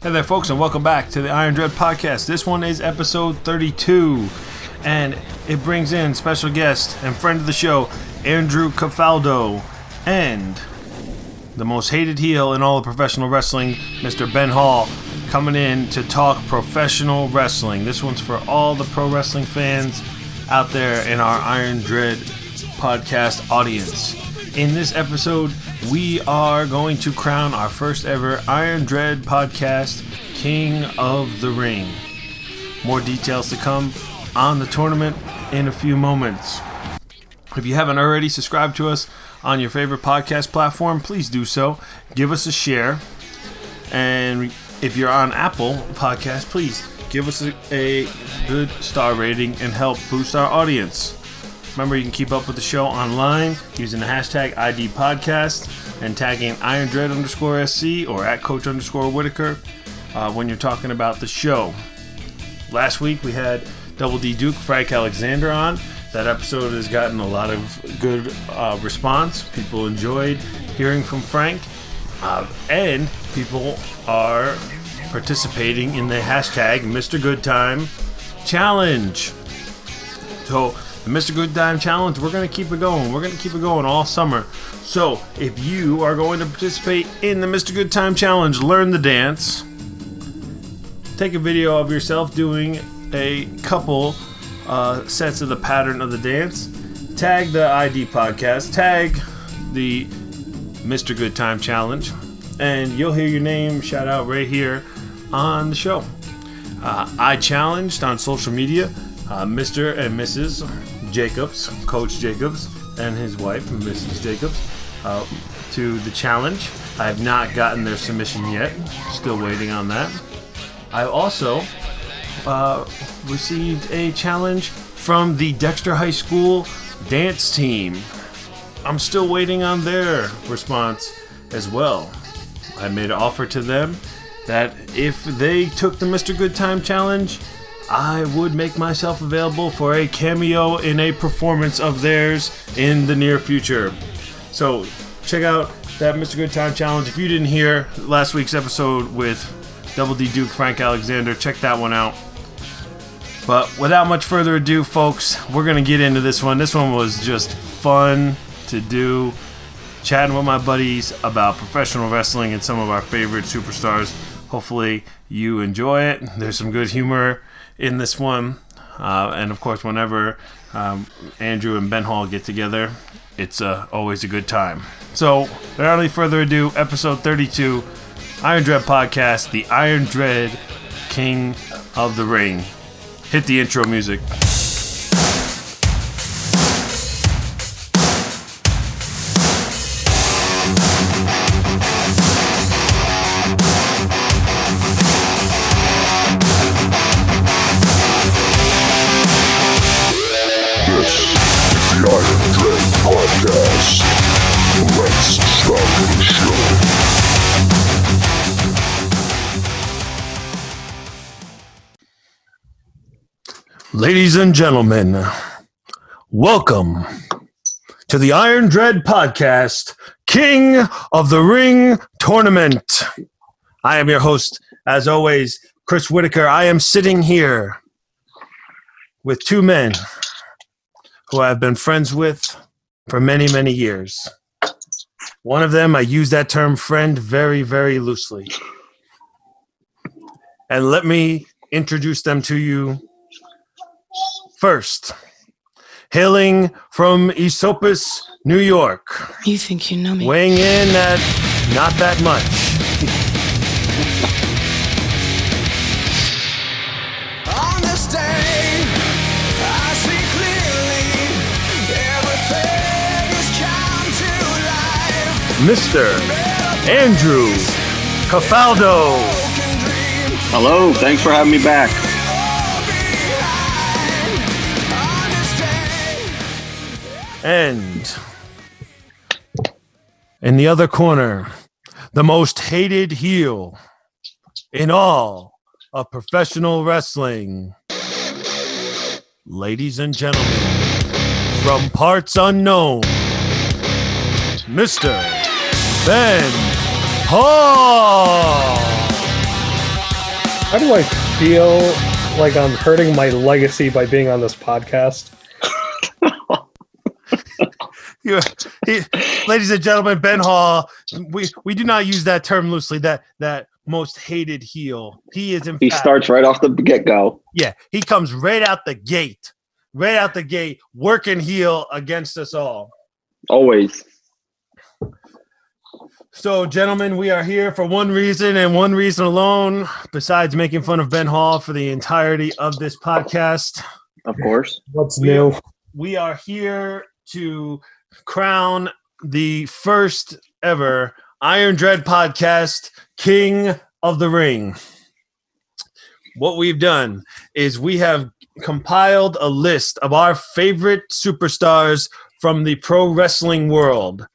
Hey there, folks, and welcome back to the Iron Dread Podcast. This one is episode 32, and it brings in special guest and friend of the show, Andrew Cafaldo, and the most hated heel in all of professional wrestling, Mr. Ben Hall, coming in to talk professional wrestling. This one's for all the pro wrestling fans out there in our Iron Dread podcast audience. In this episode, we are going to crown our first ever Iron Dread podcast King of the Ring. More details to come on the tournament in a few moments. If you haven't already subscribed to us on your favorite podcast platform, please do so. Give us a share. And if you're on Apple Podcast, please give us a, a good star rating and help boost our audience. Remember, you can keep up with the show online using the hashtag ID Podcast and tagging Iron Dread underscore SC or at Coach underscore Whitaker uh, when you're talking about the show. Last week we had Double D Duke, Frank Alexander on. That episode has gotten a lot of good uh, response. People enjoyed hearing from Frank. Uh, and people are participating in the hashtag Mr. Good Time Challenge. So the Mr. Good Time Challenge, we're going to keep it going. We're going to keep it going all summer. So, if you are going to participate in the Mr. Good Time Challenge, learn the dance. Take a video of yourself doing a couple uh, sets of the pattern of the dance. Tag the ID podcast. Tag the Mr. Good Time Challenge. And you'll hear your name shout out right here on the show. Uh, I challenged on social media uh, Mr. and Mrs. Jacobs, Coach Jacobs, and his wife, Mrs. Jacobs, uh, to the challenge. I have not gotten their submission yet. Still waiting on that. I also uh, received a challenge from the Dexter High School dance team. I'm still waiting on their response as well. I made an offer to them that if they took the Mr. Good Time challenge, I would make myself available for a cameo in a performance of theirs in the near future. So check out that Mr. Good Time challenge. If you didn't hear last week's episode with Double D Duke Frank Alexander, check that one out. But without much further ado, folks, we're gonna get into this one. This one was just fun to do, chatting with my buddies about professional wrestling and some of our favorite superstars. Hopefully, you enjoy it. There's some good humor in this one. Uh, and of course, whenever um, Andrew and Ben Hall get together, it's uh, always a good time. So, without any further ado, episode 32 Iron Dread Podcast, the Iron Dread King of the Ring. Hit the intro music. Ladies and gentlemen, welcome to the Iron Dread Podcast, King of the Ring Tournament. I am your host, as always, Chris Whitaker. I am sitting here with two men who I've been friends with for many, many years. One of them, I use that term friend very, very loosely. And let me introduce them to you First, hailing from Esopus, New York, You think you know me? weighing in at not that much. On this day, I see clearly everything has come to life. Mr. Andrew Cafaldo. Hello, thanks for having me back. And in the other corner, the most hated heel in all of professional wrestling. Ladies and gentlemen, from parts unknown, Mr. Ben Hall. How do I feel like I'm hurting my legacy by being on this podcast? You- he- ladies and gentlemen, Ben Hall. We we do not use that term loosely. That that most hated heel. He is in He fact. starts right off the get go. Yeah, he comes right out the gate, right out the gate, working heel against us all. Always. So, gentlemen, we are here for one reason and one reason alone, besides making fun of Ben Hall for the entirety of this podcast. Of course. What's We new? We are here to crown the first ever Iron Dread podcast King of the Ring. What we've done is we have compiled a list of our favorite superstars from the pro wrestling world.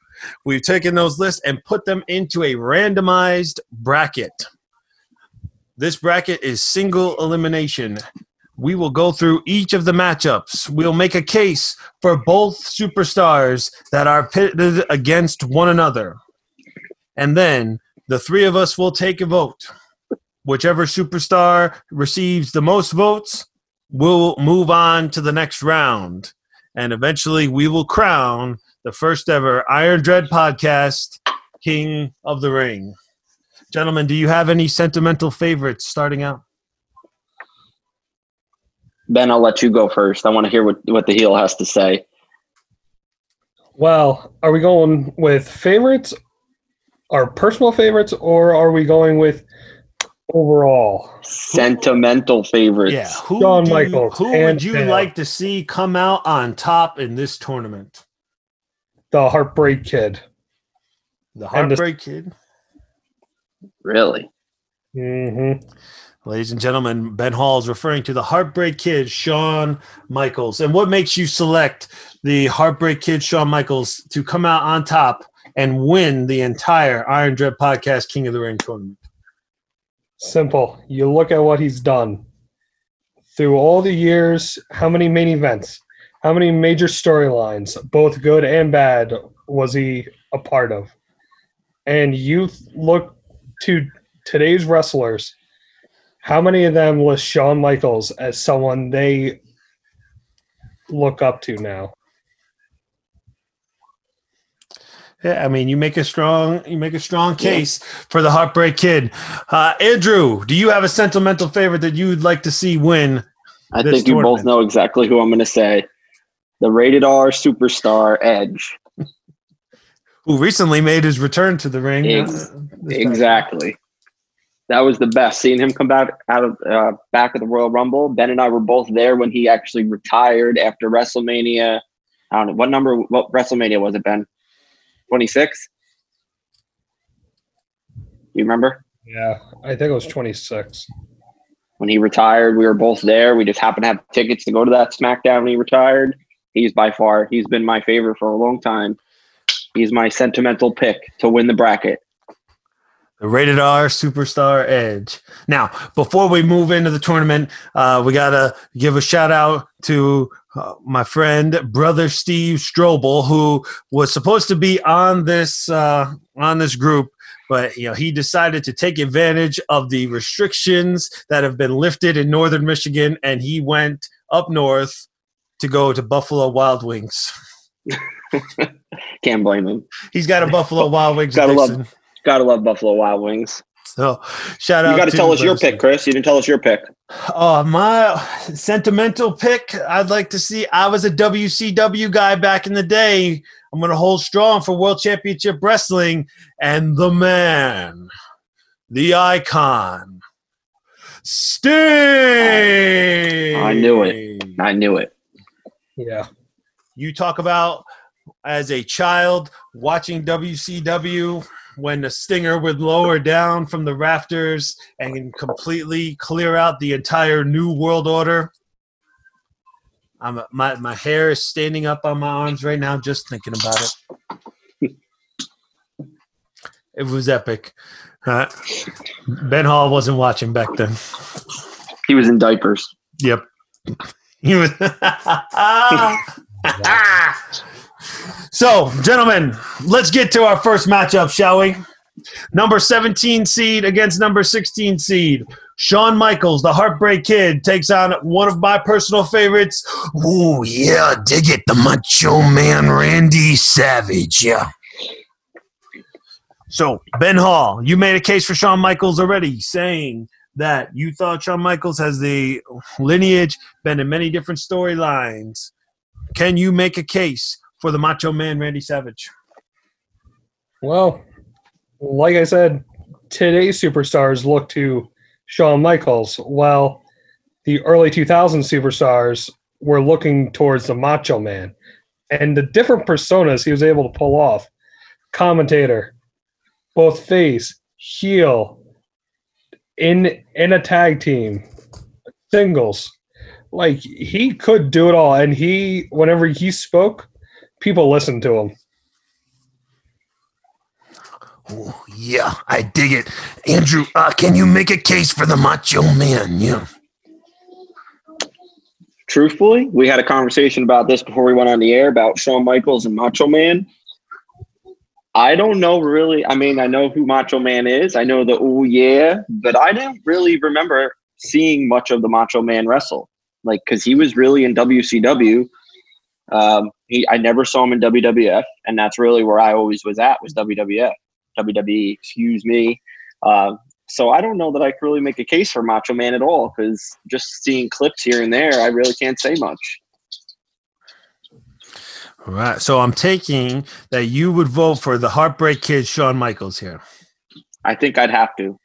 We've taken those lists and put them into a randomized bracket. This bracket is single elimination. We will go through each of the matchups. We'll make a case for both superstars that are pitted against one another. And then the three of us will take a vote. Whichever superstar receives the most votes will move on to the next round. And eventually we will crown the first ever Iron Dread podcast King of the Ring. Gentlemen, do you have any sentimental favorites starting out? Ben, I'll let you go first. I want to hear what, what the heel has to say. Well, are we going with favorites, our personal favorites, or are we going with overall? Sentimental favorites. Yeah, who, Shawn do you- who would you down. like to see come out on top in this tournament? The Heartbreak Kid. The And the- Heartbreak Kid. Really? hmm Ladies and gentlemen, Ben Hall is referring to the Heartbreak Kid, Shawn Michaels. And what makes you select the Heartbreak Kid, Shawn Michaels, to come out on top and win the entire Iron Dread Podcast King of the Ring tournament? Simple. You look at what he's done through all the years. How many main events? How many major storylines, both good and bad, was he a part of? And you look to today's wrestlers. How many of them list Shawn Michaels as someone they look up to now? Yeah, I mean, you make a strong you make a strong case for the Heartbreak Kid. Uh, Andrew, do you have a sentimental favorite that you'd like to see win? I This think you both know exactly who I'm going to say. The rated R superstar Edge. Who recently made his return to the ring? Ex- uh, this past- Exactly. That was the best. Seeing him come back out of uh, back of the Royal Rumble. Ben and I were both there when he actually retired after WrestleMania. I don't know what number. What WrestleMania was it, Ben? Twenty six. You remember Yeah, I think it was 26. when he retired? We were both there. We just happened to have tickets to go to that SmackDown when he retired. He's by far. He's been my favorite for a long time. He's my sentimental pick to win the bracket. The rated R superstar Edge. Now, before we move into the tournament, uh, we gotta give a shout out to uh, my friend, brother Steve Strobel, who was supposed to be on this uh, on this group, but you know he decided to take advantage of the restrictions that have been lifted in northern Michigan, and he went up north to go to Buffalo Wild Wings. Can't blame him. He's got a Buffalo Wild Wings. Gotta love-. Gotta love Buffalo Wild Wings. So, shout out. You got to tell us your pick, Chris. You didn't tell us your pick. Oh, my sentimental pick. I'd like to see. I was a WCW guy back in the day. I'm going to hold strong for World Championship Wrestling and the man, the icon, Sting. I knew it. I knew it. Yeah. You talk about as a child watching WCW when the stinger would lower down from the rafters and completely clear out the entire New World Order. I'm my my hair is standing up on my arms right now just thinking about it. it was epic. Uh, ben Hall wasn't watching back then. He was in diapers. Yep. He was. so, gentlemen, let's get to our first matchup, shall we? Number 17 seed against number 16 seed. Shawn Michaels, the Heartbreak Kid, takes on one of my personal favorites. Ooh, yeah, dig it. The Macho Man Randy Savage. Yeah. So, Ben Hall, you made a case for Shawn Michaels already, saying that you thought Shawn Michaels has the lineage, been in many different storylines. Can you make a case for the Macho Man Randy Savage? Well, like I said, today's superstars look to Shawn Michaels, while the early 2000 superstars were looking towards the Macho Man. And the different personas he was able to pull off commentator, both face, heel, in in a tag team, singles. Like he could do it all. And he whenever he spoke, people listen to him. Ooh, yeah, I dig it. Andrew, uh, can you make a case for the Macho Man? Yeah. Truthfully, we had a conversation about this before we went on the air about Shawn Michaels and Macho Man. I don't know really. I mean, I know who Macho Man is. I know the oh yeah, but I didn't really remember seeing much of the Macho Man wrestle. Like, because he was really in WCW. Um, he, I never saw him in WWF, and that's really where I always was at was WWF, WWE. Excuse me. Uh, so I don't know that I could really make a case for Macho Man at all because just seeing clips here and there, I really can't say much. All right. So I'm taking that you would vote for the Heartbreak Kid, Shawn Michaels here. I think I'd have to.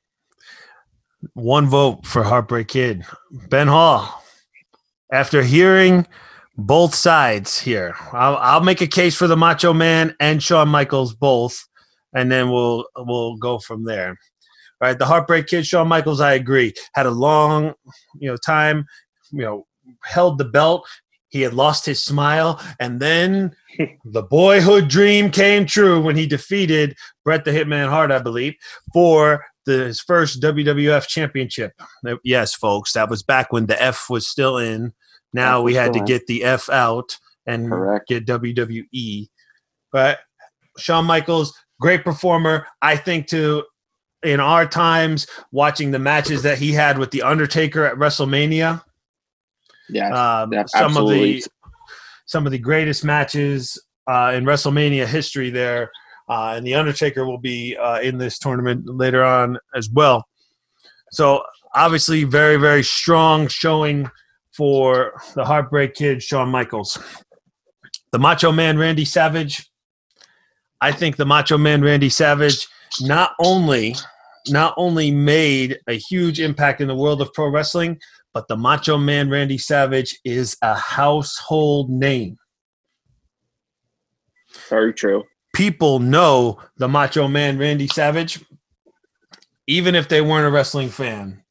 One vote for Heartbreak Kid. Ben Hall, after hearing both sides here, I'll, I'll make a case for the Macho Man and Shawn Michaels both, and then we'll we'll go from there. All right, the Heartbreak Kid, Shawn Michaels, I agree, had a long, you know, time, you know, held the belt. He had lost his smile, and then the boyhood dream came true when he defeated Bret the Hitman Hart, I believe, for the, his first WWF championship. Yes, folks, that was back when the F was still in. Now we had to get the F out and Correct. get WWE. But Shawn Michaels, great performer. I think to in our times, watching the matches that he had with the Undertaker at WrestleMania, Yeah. um, Yeah, some of the some of the greatest matches uh, in WrestleMania history there, uh, and the Undertaker will be uh, in this tournament later on as well. So obviously, very very strong showing for the Heartbreak Kid, Shawn Michaels, the Macho Man Randy Savage. I think the Macho Man Randy Savage not only not only made a huge impact in the world of pro wrestling, but the Macho Man Randy Savage is a household name. Very true. People know the Macho Man Randy Savage, even if they weren't a wrestling fan.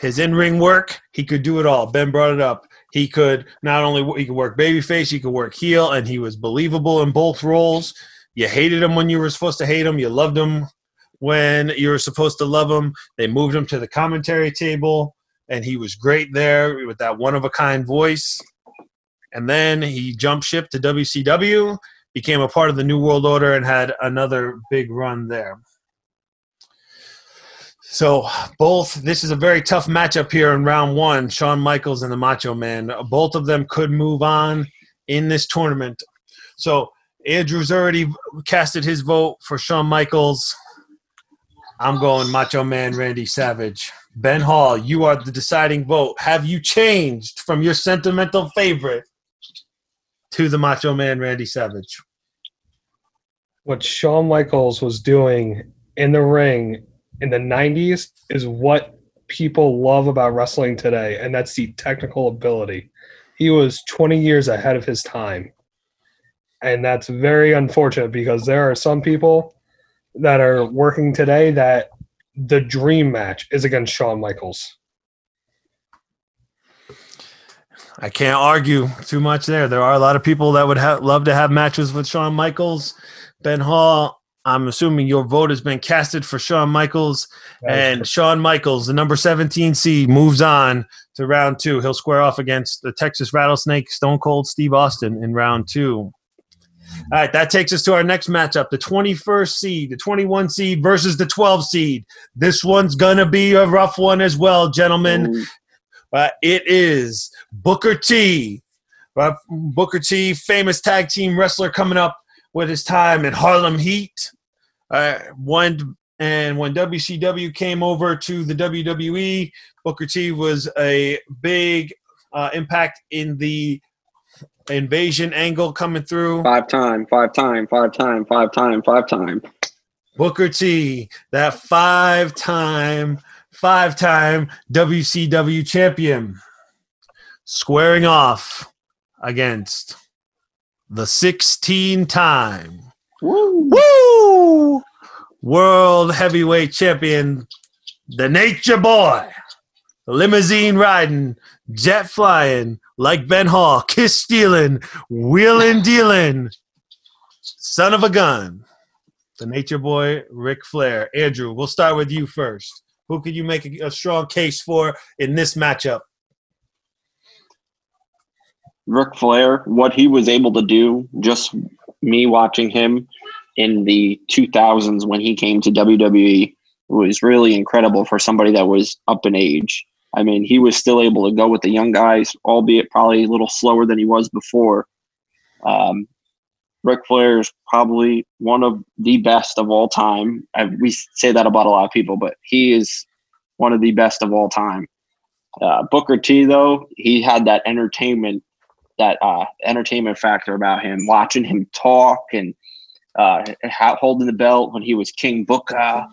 His in-ring work, he could do it all. Ben brought it up. He could not only he could work babyface, he could work heel, and he was believable in both roles. You hated him when you were supposed to hate him. You loved him when you were supposed to love him. They moved him to the commentary table, and he was great there with that one of a kind voice. And then he jumped ship to WCW, became a part of the New World Order, and had another big run there. So both this is a very tough matchup here in round one. Shawn Michaels and the Macho Man. Both of them could move on in this tournament. So Andrew's already casted his vote for Shawn Michaels. I'm going Macho Man Randy Savage. Ben Hall, you are the deciding vote. Have you changed from your sentimental favorite to the Macho Man Randy Savage? what Shawn Michaels was doing in the ring in the 90s is what people love about wrestling today, and that's the technical ability. He was 20 years ahead of his time. And that's very unfortunate because there are some people that are working today that the dream match is against Shawn Michaels. I can't argue too much there. There are a lot of people that would ha- love to have matches with Shawn Michaels. Ben Hall, I'm assuming your vote has been casted for Shawn Michaels. And Shawn Michaels, the number 17 seed, moves on to round two. He'll square off against the Texas Rattlesnake, Stone Cold Steve Austin in round two. All right, that takes us to our next matchup the 21st seed, the 21 seed versus the 12 seed. This one's going to be a rough one as well, gentlemen. Uh, it is Booker T. Uh, Booker T, famous tag team wrestler, coming up with his time in Harlem Heat. Uh, when and when WCW came over to the WWE, Booker T was a big uh, impact in the invasion angle coming through. Five time, five time, five time, five time, five time. Booker T, that five time, five time WCW champion, squaring off against the 16 time Woo! Woo! World heavyweight champion, the Nature Boy, limousine riding, jet flying, like Ben Hall, kiss stealing, wheeling dealing, son of a gun, the Nature Boy, Ric Flair. Andrew, we'll start with you first. Who could you make a, a strong case for in this matchup? Ric Flair, what he was able to do, just me watching him in the 2000s when he came to WWE was really incredible for somebody that was up in age. I mean, he was still able to go with the young guys, albeit probably a little slower than he was before. Um, Ric Flair is probably one of the best of all time. I, we say that about a lot of people, but he is one of the best of all time. Uh, Booker T, though, he had that entertainment that uh, entertainment factor about him, watching him talk and uh, holding the belt when he was King Booker,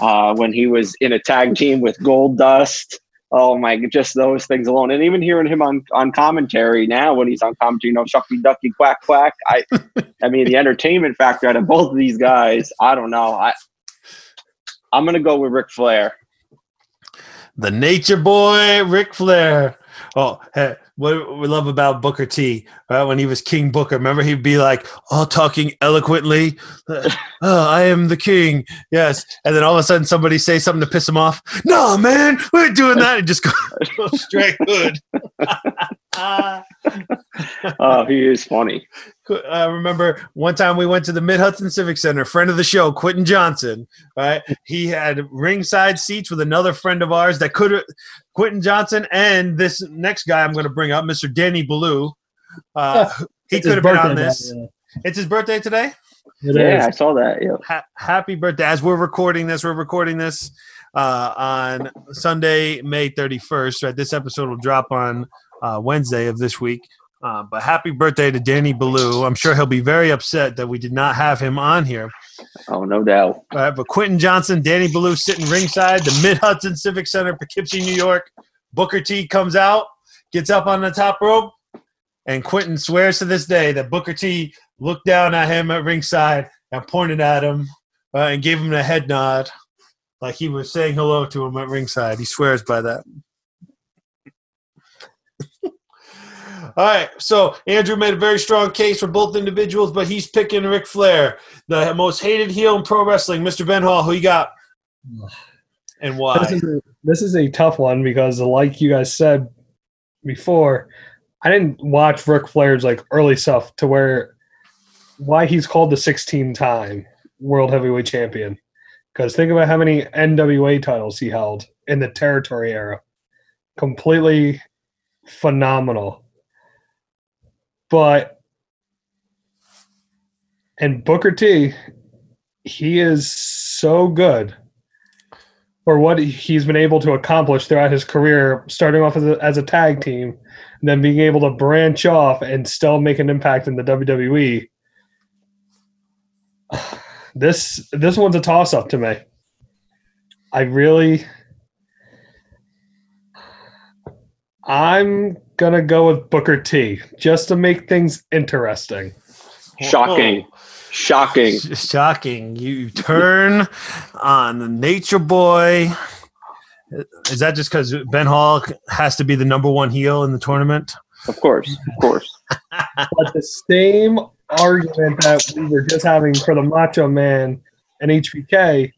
uh, when he was in a tag team with Goldust. Oh my, just those things alone, and even hearing him on, on commentary now when he's on commentary, you know, shucky ducky quack quack. I, I mean, the entertainment factor out of both of these guys, I don't know. I, I'm gonna go with Ric Flair. The Nature Boy, Ric Flair. Oh, hey, what we love about Booker T, right? When he was King Booker, remember he'd be like, all talking eloquently. uh, oh, I am the king. Yes. And then all of a sudden somebody say something to piss him off. No, man, we're doing that. And just go, straight good. Uh, Oh, he is funny. I remember one time we went to the Mid Hudson Civic Center. Friend of the show, Quentin Johnson. Right, he had ringside seats with another friend of ours that could Quentin Johnson and this next guy I'm going to bring up, Mr. Danny Ballou. Uh, he could have been on this. by the. It's his birthday today. It yeah, is. I saw that. Yeah. Ha- happy birthday! As we're recording this, we're recording this uh, on Sunday, May 31st. Right, this episode will drop on uh, Wednesday of this week. Uh, but happy birthday to Danny Ballou. I'm sure he'll be very upset that we did not have him on here. Oh, no doubt. Right, but Quentin Johnson, Danny Ballou sitting ringside, the Mid Hudson Civic Center, Poughkeepsie, New York. Booker T comes out, gets up on the top rope, and Quentin swears to this day that Booker T looked down at him at ringside and pointed at him uh, and gave him a head nod, like he was saying hello to him at ringside. He swears by that. All right, so Andrew made a very strong case for both individuals, but he's picking Ric Flair, the most hated heel in pro wrestling. Mr. Ben Hall, who you got, and This why? is, a, this is a tough one because, like you guys said before, I didn't watch Ric Flair's like early stuff to where why he's called the 16 time world heavyweight champion. Because think about how many NWA titles he held in the territory era. Completely phenomenal. But and Booker T, he is so good for what he's been able to accomplish throughout his career, starting off as a, as a tag team, and then being able to branch off and still make an impact in the WWE. This this one's a toss up to me. I really, I'm gonna go with Booker T just to make things interesting. Shocking. Oh. Shocking. Sh- Shocking. You turn on the Nature Boy. Is that just because Ben Hall has to be the number one heel in the tournament? Of course. Of course. but the same argument that we were just having for the Macho Man and HBK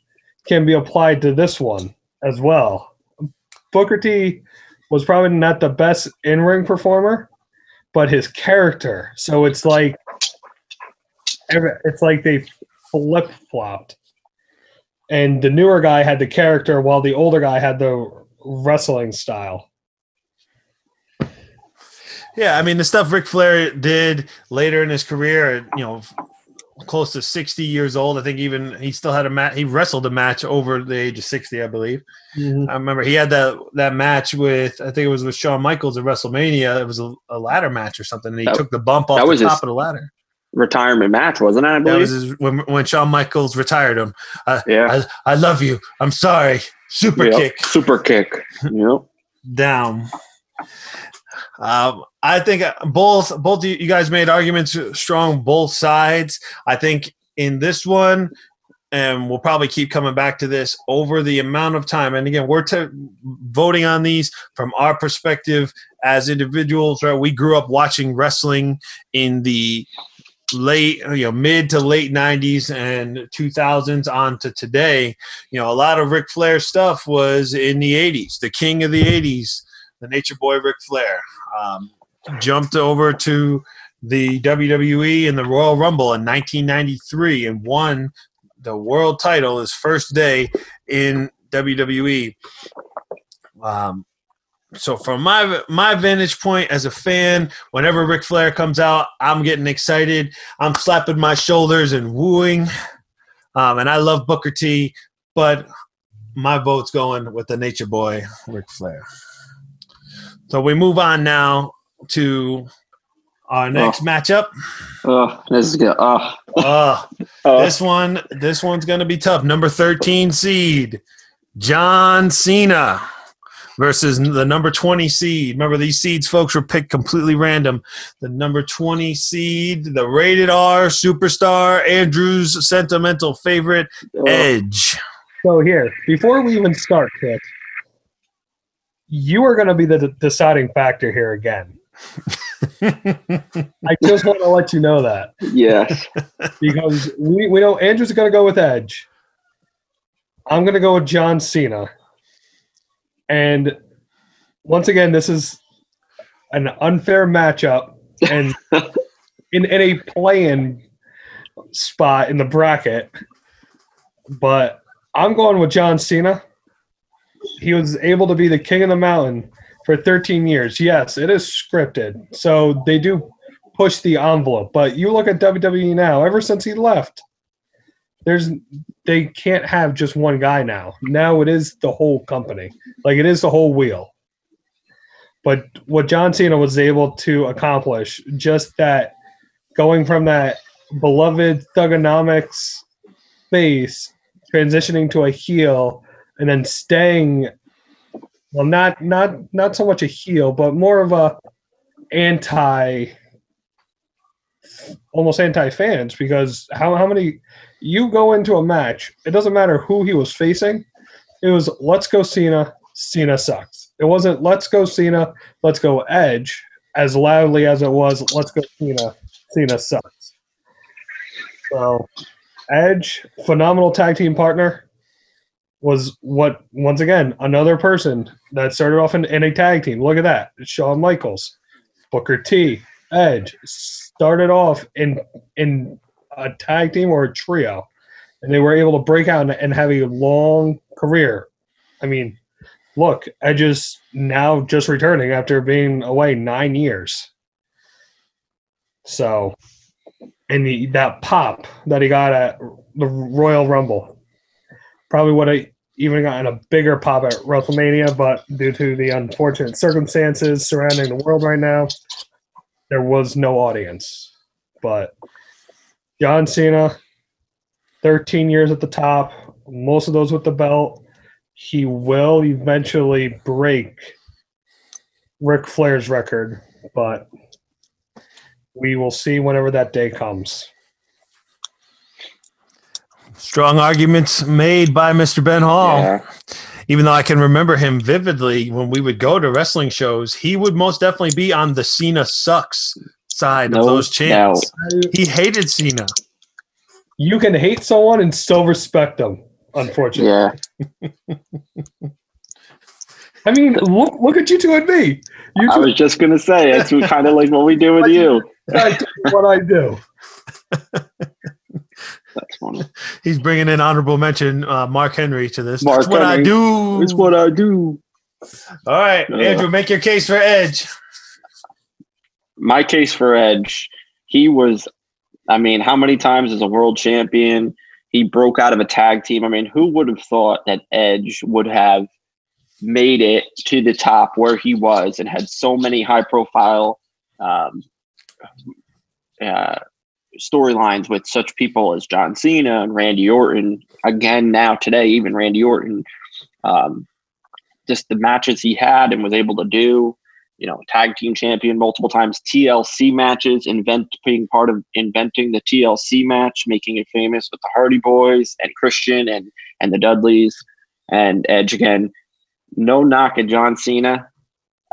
can be applied to this one as well. Booker T was probably not the best in ring performer, but his character. So it's like it's like they flip flopped. And the newer guy had the character, while the older guy had the wrestling style. Yeah, I mean the stuff Ric Flair did later in his career, you know, close to sixty years old. I think even he still had a match. He wrestled a match over the age of sixty, I believe. I remember he had that that match with I think it was with Shawn Michaels at WrestleMania. It was a, a ladder match or something, and he That- took the bump off that the top his- of the ladder. Retirement match, wasn't it? I That believe. was his, when when Shawn Michaels retired him. Uh, yeah. I, I love you. I'm sorry. Super Yep. kick Super kick. Yep. down. Um, I think uh, both both you guys made arguments strong both sides. I think in this one, and we'll probably keep coming back to this over the amount of time. And again, we're t- voting on these from our perspective as individuals. Right, we grew up watching wrestling in the late you know mid to late 90s and 2000s on to today you know a lot of Ric Flair stuff was in the 80s the king of the 80s the nature boy Ric Flair um, jumped over to the WWE in the Royal Rumble in 1993 and won the world title his first day in WWE um, so from my my vantage point as a fan, whenever Ric Flair comes out, I'm getting excited. I'm slapping my shoulders and wooing. Um, and I love Booker T, but my vote's going with the Nature Boy, Ric Flair. So we move on now to our next matchup. Oh, this is good. Oh, Uh, oh. this one, this one's gonna be tough. Number 13 seed, John Cena versus the number 20 seed. Remember, these seeds, folks, were picked completely random. The number 20 seed, the rated R superstar, Andrew's sentimental favorite, oh. Edge. So here, before we even start, Kit, you are going to be the d- deciding factor here again. I just want to let you know that Yes. because we, we know Andrew's going to go with Edge. I'm going to go with John Cena. And once again, this is an unfair matchup. And in, in a play-in spot in the bracket, but I'm going with John Cena. He was able to be the king of the mountain for 13 years. Yes, it is scripted, so they do push the envelope. But you look at WWE now. Ever since he left, there's they can't have just one guy now. Now it is the whole company, like it is the whole wheel. But what John Cena was able to accomplish, just that going from that beloved thuganomics face transitioning to a heel and then staying well not not not so much a heel but more of a anti almost anti fans because how how many you go into a match it doesn't matter who he was facing it was let's go Cena Cena sucks. It wasn't let's go Cena let's go Edge as loudly as it was let's go Cena Cena sucks. So Edge, phenomenal tag team partner, was what once again another person that started off in, in a tag team. Look at that, Shawn Michaels, Booker T, Edge started off in in a tag team or a trio, and they were able to break out and, have a long career. I mean, look, Edge is now just returning after being away nine years. So and the, that pop that he got at the Royal Rumble probably would have even gotten a bigger pop at WrestleMania, but due to the unfortunate circumstances surrounding the world right now, there was no audience. But John Cena, 13 years at the top, most of those with the belt. He will eventually break Ric Flair's record, but we will see whenever that day comes. Strong arguments made by Mr. Ben Hall. Yeah. Even though I can remember him vividly when we would go to wrestling shows, he would most definitely be on the Cena sucks side No of those chants. I- He hated Cena. You can hate someone and still respect them. Unfortunately, Yeah. I mean, look look at you two and me. You I two, was just gonna say it's kind of like what we do with you. I do what I do. he's bringing in honorable mention uh, Mark Henry to this. Mark That's what I do. It's what I do. All right, Yeah. Andrew, make your case for Edge. my case for Edge, he was, I mean, how many times as a world champion? He broke out of a tag team. I mean, who would have thought that Edge would have made it to the top where he was and had so many high profile um, uh, storylines with such people as John Cena and Randy Orton? Again, now today, even Randy Orton. Um, just the matches he had and was able to do you know, tag team champion multiple times, TLC matches, invent being part of inventing the TLC match, making it famous with the Hardy Boys and Christian and and the Dudleys and Edge again. No knock at John Cena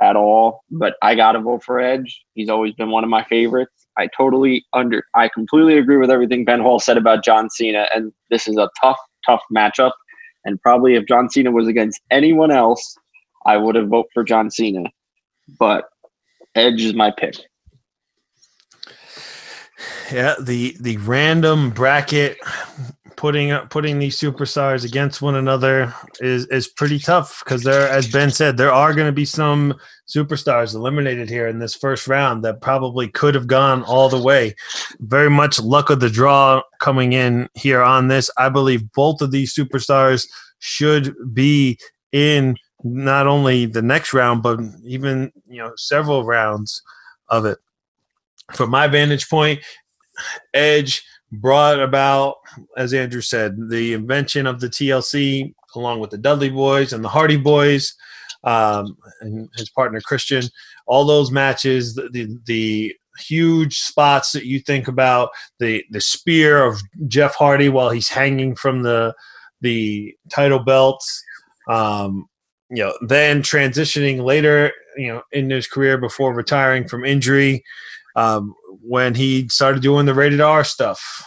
at all, but I gotta vote for Edge. He's always been one of my favorites. I totally under I completely agree with everything Ben Hall said about John Cena, and this is a tough, tough matchup. And probably if John Cena was against anyone else, I would have voted for John Cena but Edge is my pick. Yeah, the the random bracket putting putting these superstars against one another is is pretty tough because there, as Ben said, there are going to be some superstars eliminated here in this first round that probably could have gone all the way. Very much luck of the draw coming in here on this. I believe both of these superstars should be in not only the next round but even you know several rounds of it. From my vantage point, Edge brought about, as Andrew said, the invention of the TLC along with the Dudley Boys and the Hardy Boys, um, and his partner Christian. All those matches, the, the the huge spots that you think about, the the spear of Jeff Hardy while he's hanging from the the title belts. Um, you know, then transitioning later, you know, in his career before retiring from injury, um, when he started doing the rated R stuff.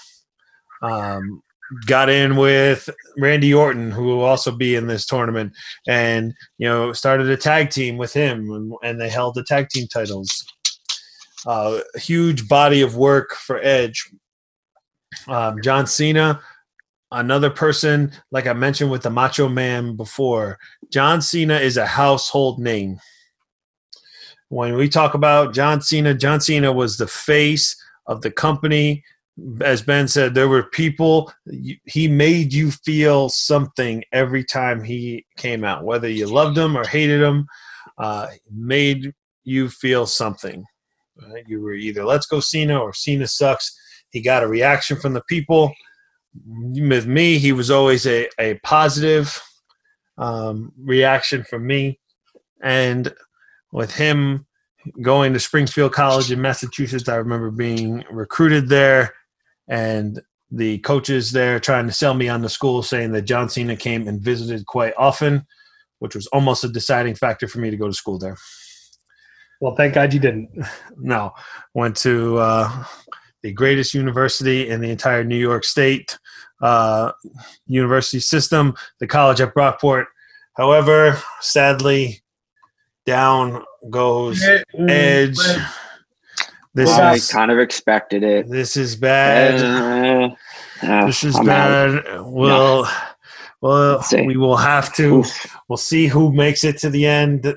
Um, got in with Randy Orton, who will also be in this tournament, and you know started a tag team with him, and, and they held the tag team titles. Uh, huge body of work for Edge. Um, John Cena, another person like I mentioned with the Macho Man before. John Cena is a household name. When we talk about John Cena, John Cena was the face of the company. As Ben said, there were people, he made you feel something every time he came out, whether you loved him or hated him, uh, made you feel something. Right? You were either let's go Cena or Cena sucks. He got a reaction from the people. With me, he was always a, a positive um, reaction from me. And with him going to Springfield College in Massachusetts, I remember being recruited there and the coaches there trying to sell me on the school, saying that John Cena came and visited quite often, which was almost a deciding factor for me to go to school there. Well, thank God you didn't. No, went to uh, the greatest university in the entire New York State uh, university system, the college at Brockport. However, sadly, down goes Edge. This I is kind of expected it. this is bad. Uh, uh, This is I'm out. bad. We'll well we will have to Oof. we'll see who makes it to the end.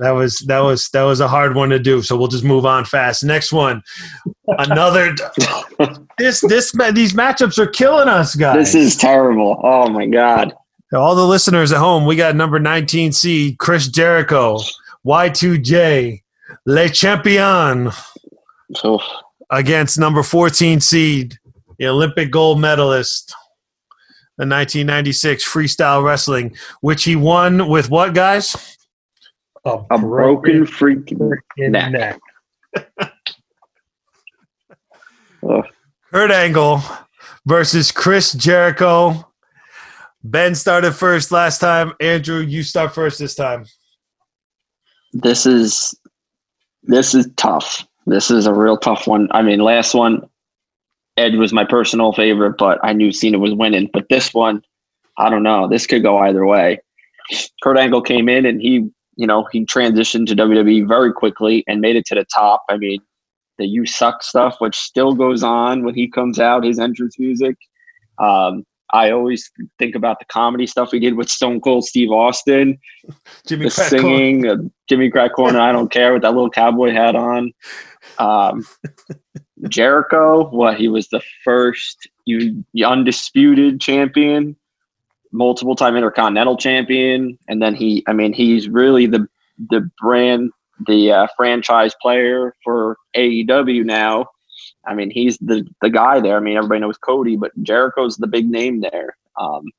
That was that was that was a hard one to do. So we'll just move on fast. Next one, another. this this ma- these matchups are killing us, guys. This is terrible. Oh my god. All the listeners at home. We got number nineteen seed Chris Jericho, Y two J, Le Champion Oof. against number fourteen seed, the Olympic gold medalist. The 1996 freestyle wrestling, which he won with what, guys? A broken freaking freaking neck. neck. Kurt Angle versus Chris Jericho. Ben started first last time. Andrew, you start first this time. This is this is tough. This is a real tough one. I mean, last one, Ed was my personal favorite, but I knew Cena was winning. But this one, I don't know. This could go either way. Kurt Angle came in and he, you know, he transitioned to WWE very quickly and made it to the top. I mean, the "You Suck" stuff, which still goes on when he comes out. His entrance music. Um, I always think about the comedy stuff we did with Stone Cold Steve Austin, Jimmy the Crack singing, uh, Jimmy Crack Corner. I don't care with that little cowboy hat on. Um, Jericho, what he was the first you undisputed champion, multiple time intercontinental champion, and then he, I mean, he's really the the brand, the uh, franchise player for AEW now. I mean, he's the the guy there. I mean, everybody knows Cody, but Jericho's the big name there. Um,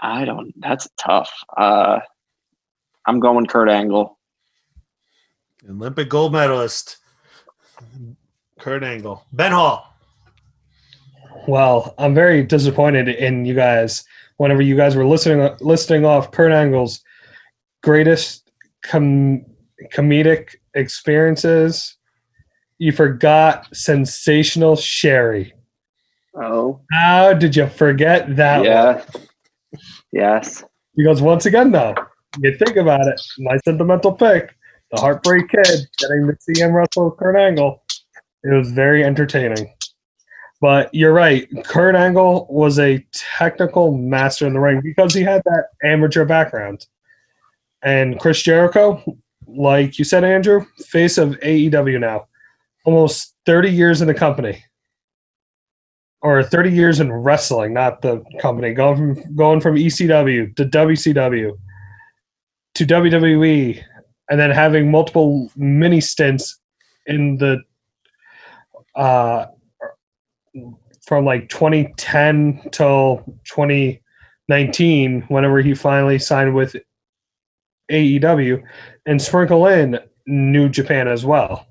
I don't. That's tough. Uh, I'm going Kurt Angle. Olympic gold medalist. Kurt Angle. Ben Hall. Well, I'm very disappointed in you guys. Whenever you guys were listening, listing off Kurt Angle's greatest com- comedic experiences, you forgot sensational Sherri. Oh, How did you forget that? one? yeah, yes. Because once again, though, you think about it, my sentimental pick, the Heartbreak Kid, getting to see him wrestle Kurt Angle, it was very entertaining. But you're right, Kurt Angle was a technical master in the ring because he had that amateur background. And Chris Jericho, like you said, Andrew, face of AEW now, almost 30 years in the company. Or 30 years in wrestling, not the company. Going from going from ECW to WCW to WWE, and then having multiple mini stints in the uh, from like 2010 till 2019, whenever he finally signed with AEW, and sprinkle in New Japan as well.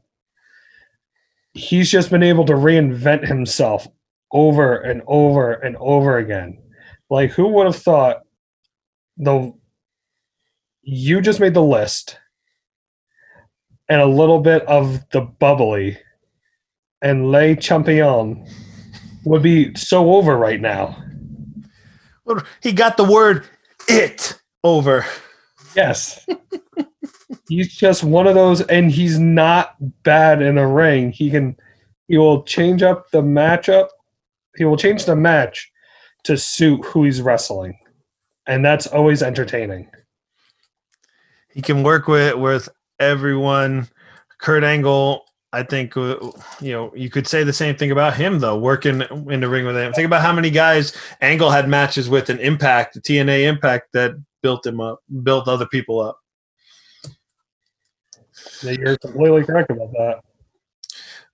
He's just been able to reinvent himself over and over and over again. Like, who would have thought the you just made the list and a little bit of the bubbly and Le Champion would be so over right now. He got the word it over. Yes. he's just one of those and he's not bad in a ring. He can he will change up the matchup. He will change the match to suit who he's wrestling. And that's always entertaining. He can work with with everyone. Kurt Angle, I think uh, you know you could say the same thing about him though. Working in the ring with him, think about how many guys Angle had matches with an Impact, TNA Impact that built him up, built other people up. Yeah, You're completely correct about that.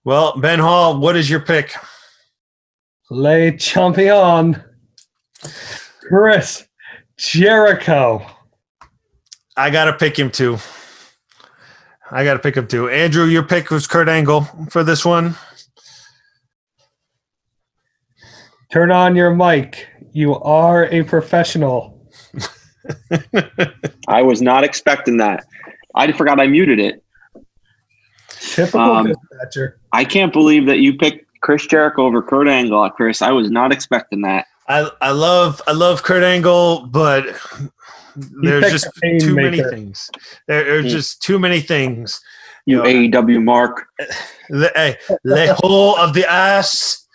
Well, Ben Hall, what is your pick? Le Champion. Chris Jericho. I gotta pick him too. I gotta pick him too. Andrew, your pick was Kurt Angle for this one. Turn on your mic. You are a professional. I was not expecting that. I forgot I muted it. Typical Um, dispatcher. I can't believe that you picked Chris Jericho over Kurt Angle, Chris. I was not expecting that. I I love I love Kurt Angle, but there's just a pain too many things. There, there are Hmm. just too many things. You know, AEW Mark. the, hey, le whole of the ass,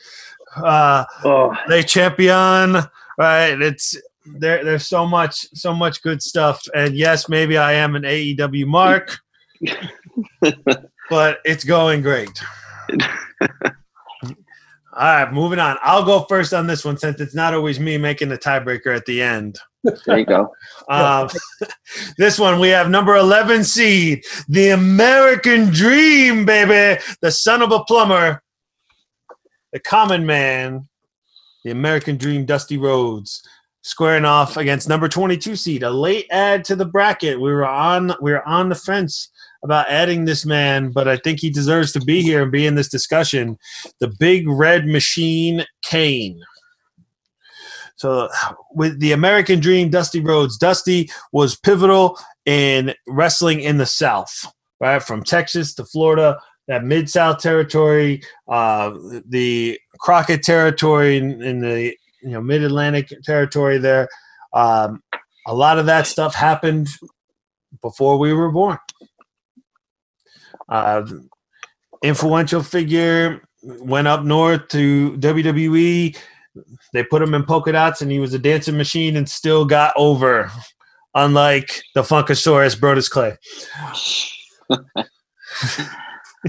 uh, Oh, le champion. Right? It's there. There's so much, so much good stuff. And yes, maybe I am an AEW mark, but it's going great. All right, moving on. I'll go first on this one since it's not always me making the tiebreaker at the end. there you go. Um, this one we have number 11 seed, the American Dream, baby, the son of a plumber, the common man, the American Dream, Dusty Rhodes, squaring off against number 22 seed, a late add to the bracket. We were on we were on the fence about adding this man, but I think he deserves to be here and be in this discussion. The Big Red Machine, Kane. So, with the American Dream, Dusty Rhodes, Dusty was pivotal in wrestling in the South, right? From Texas to Florida, that Mid South territory, uh, the Crockett territory in, in the you know Mid Atlantic territory there. Um, a lot of that stuff happened before we were born. Uh, influential figure. Went up north to WWE. They put him in polka dots, and he was a dancing machine, and still got over. Unlike the Funkasaurus Brodus Clay.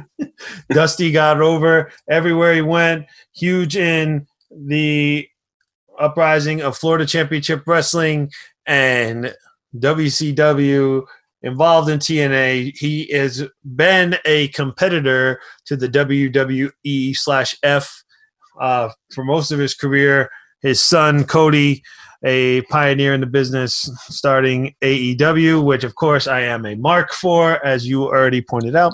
Dusty got over everywhere he went. Huge in the uprising of Florida Championship Wrestling and WCW involved in TNA. He has been a competitor to the WWE slash F uh, for most of his career. His son Cody, a pioneer in the business, starting AEW, which of course I am a mark for, as you already pointed out.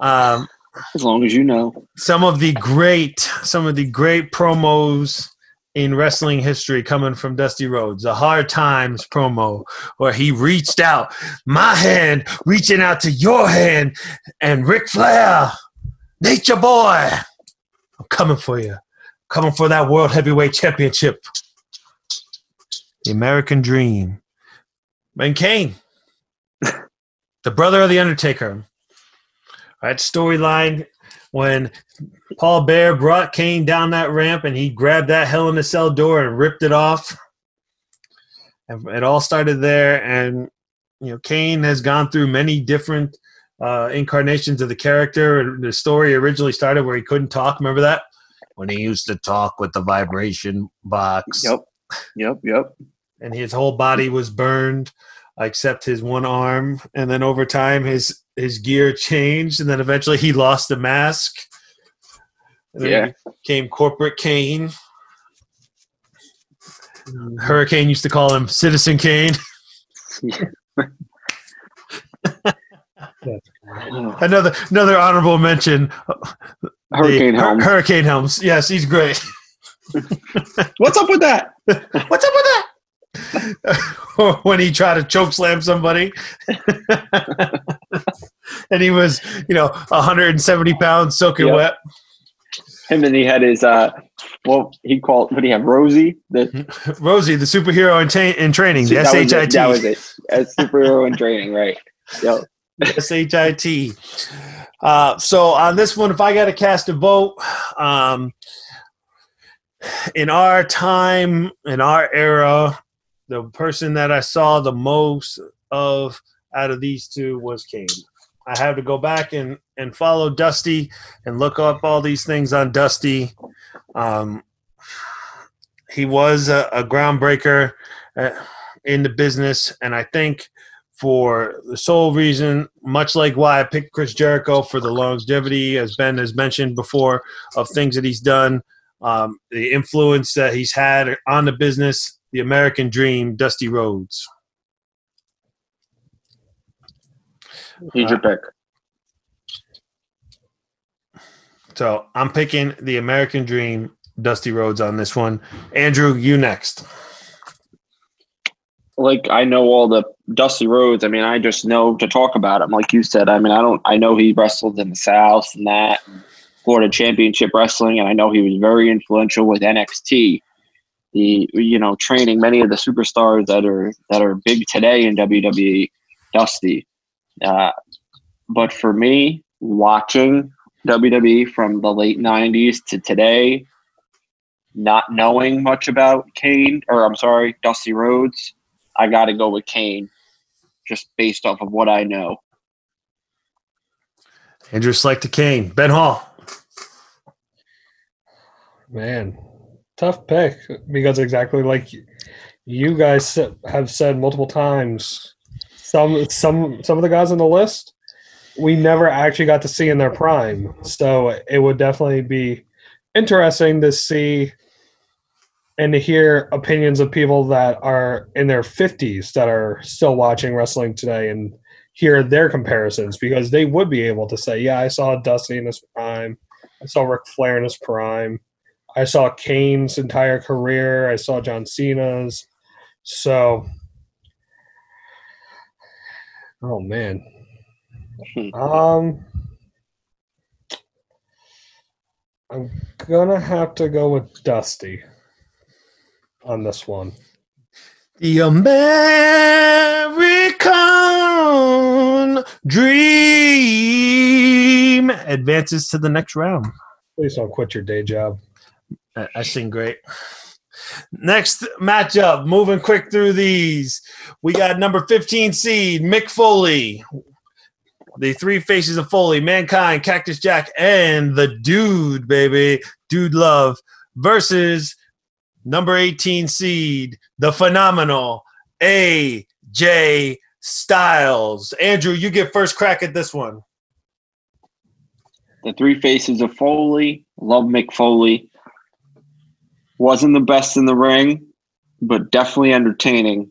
Um, As long as you know. some of the great some of the great promos in wrestling history coming from Dusty Rhodes. a Hard Times promo where he reached out, my hand reaching out to your hand, and Ric Flair, Nature Boy, I'm coming for you. Coming for that World Heavyweight Championship. The American Dream. And Kane, the brother of The Undertaker. That storyline when Paul Bearer brought Kane down that ramp and he grabbed that Hell in a Cell door and ripped it off. And it all started there. And, you know, Kane has gone through many different uh, incarnations of the character. The story originally started where he couldn't talk. Remember that? When he used to talk with the vibration box Yep. Yep. Yep. and his whole body was burned except his one arm and then over time his his gear changed and then eventually he lost the mask and Yeah. he became corporate kane mm. hurricane used to call him citizen kane another another honorable mention Hurricane the Hur- Helms. hurricane helms yes he's great What's up with that? What's up with that? Or when he tried to choke slam somebody. and he was, you know, 170 pounds soaking Yep. wet. Him and he had his uh, well, he called. What do you have? Rosey. The Rosey, the superhero in, ta- in training, the that was it, That was it. As superhero in training, right? Yep. SHIT. Uh, so on this one, if I got to cast a vote, um, in our time, in our era, the person that I saw the most of out of these two was Kane. I had to go back and, and follow Dusty and look up all these things on Dusty. Um, he was a, a groundbreaker uh, in the business, and I think for the sole reason, much like why I picked Chris Jericho for the longevity, as Ben has mentioned before, of things that he's done, um, the influence that he's had on the business, the American dream, Dusty Rhodes. He's your pick. So I'm picking the American dream, Dusty Rhodes on this one. Andrew, you next. like I know all the Dusty Rhodes. I mean, I just know to talk about him. Like you said, I mean, I don't. I know he wrestled in the South and that Florida Championship Wrestling, and I know he was very influential with NXT. The you know training many of the superstars that are that are big today in WWE. Dusty, uh, but for me, watching WWE from the late '90s to today, not knowing much about Kane or I'm sorry, Dusty Rhodes. I got to go with Kane, just based off of what I know. Andrew Select to Kane. Ben Hall. Man, tough pick because exactly like you guys have said multiple times, some some some of the guys on the list we never actually got to see in their prime. So it would definitely be interesting to see and to hear opinions of people that are in their 50s that are still watching wrestling today and hear their comparisons because they would be able to say, yeah, I saw Dusty in his prime. I saw Ric Flair in his prime. I saw Kane's entire career. I saw John Cena's. So, oh man. Hmm. Um, I'm gonna have to go with Dusty on this one. The American dream. advances to the next round. Please don't quit your day job. I, sing great. Next matchup, moving quick through these. We got number 15 seed, Mick Foley. The three faces of Foley, Mankind, Cactus Jack, and the Dude, baby, Dude Love, versus number 18 seed, the phenomenal AJ Styles. Andrew, you get first crack at this one. The Three Faces of Foley. Love Mick Foley. Wasn't the best in the ring, but definitely entertaining.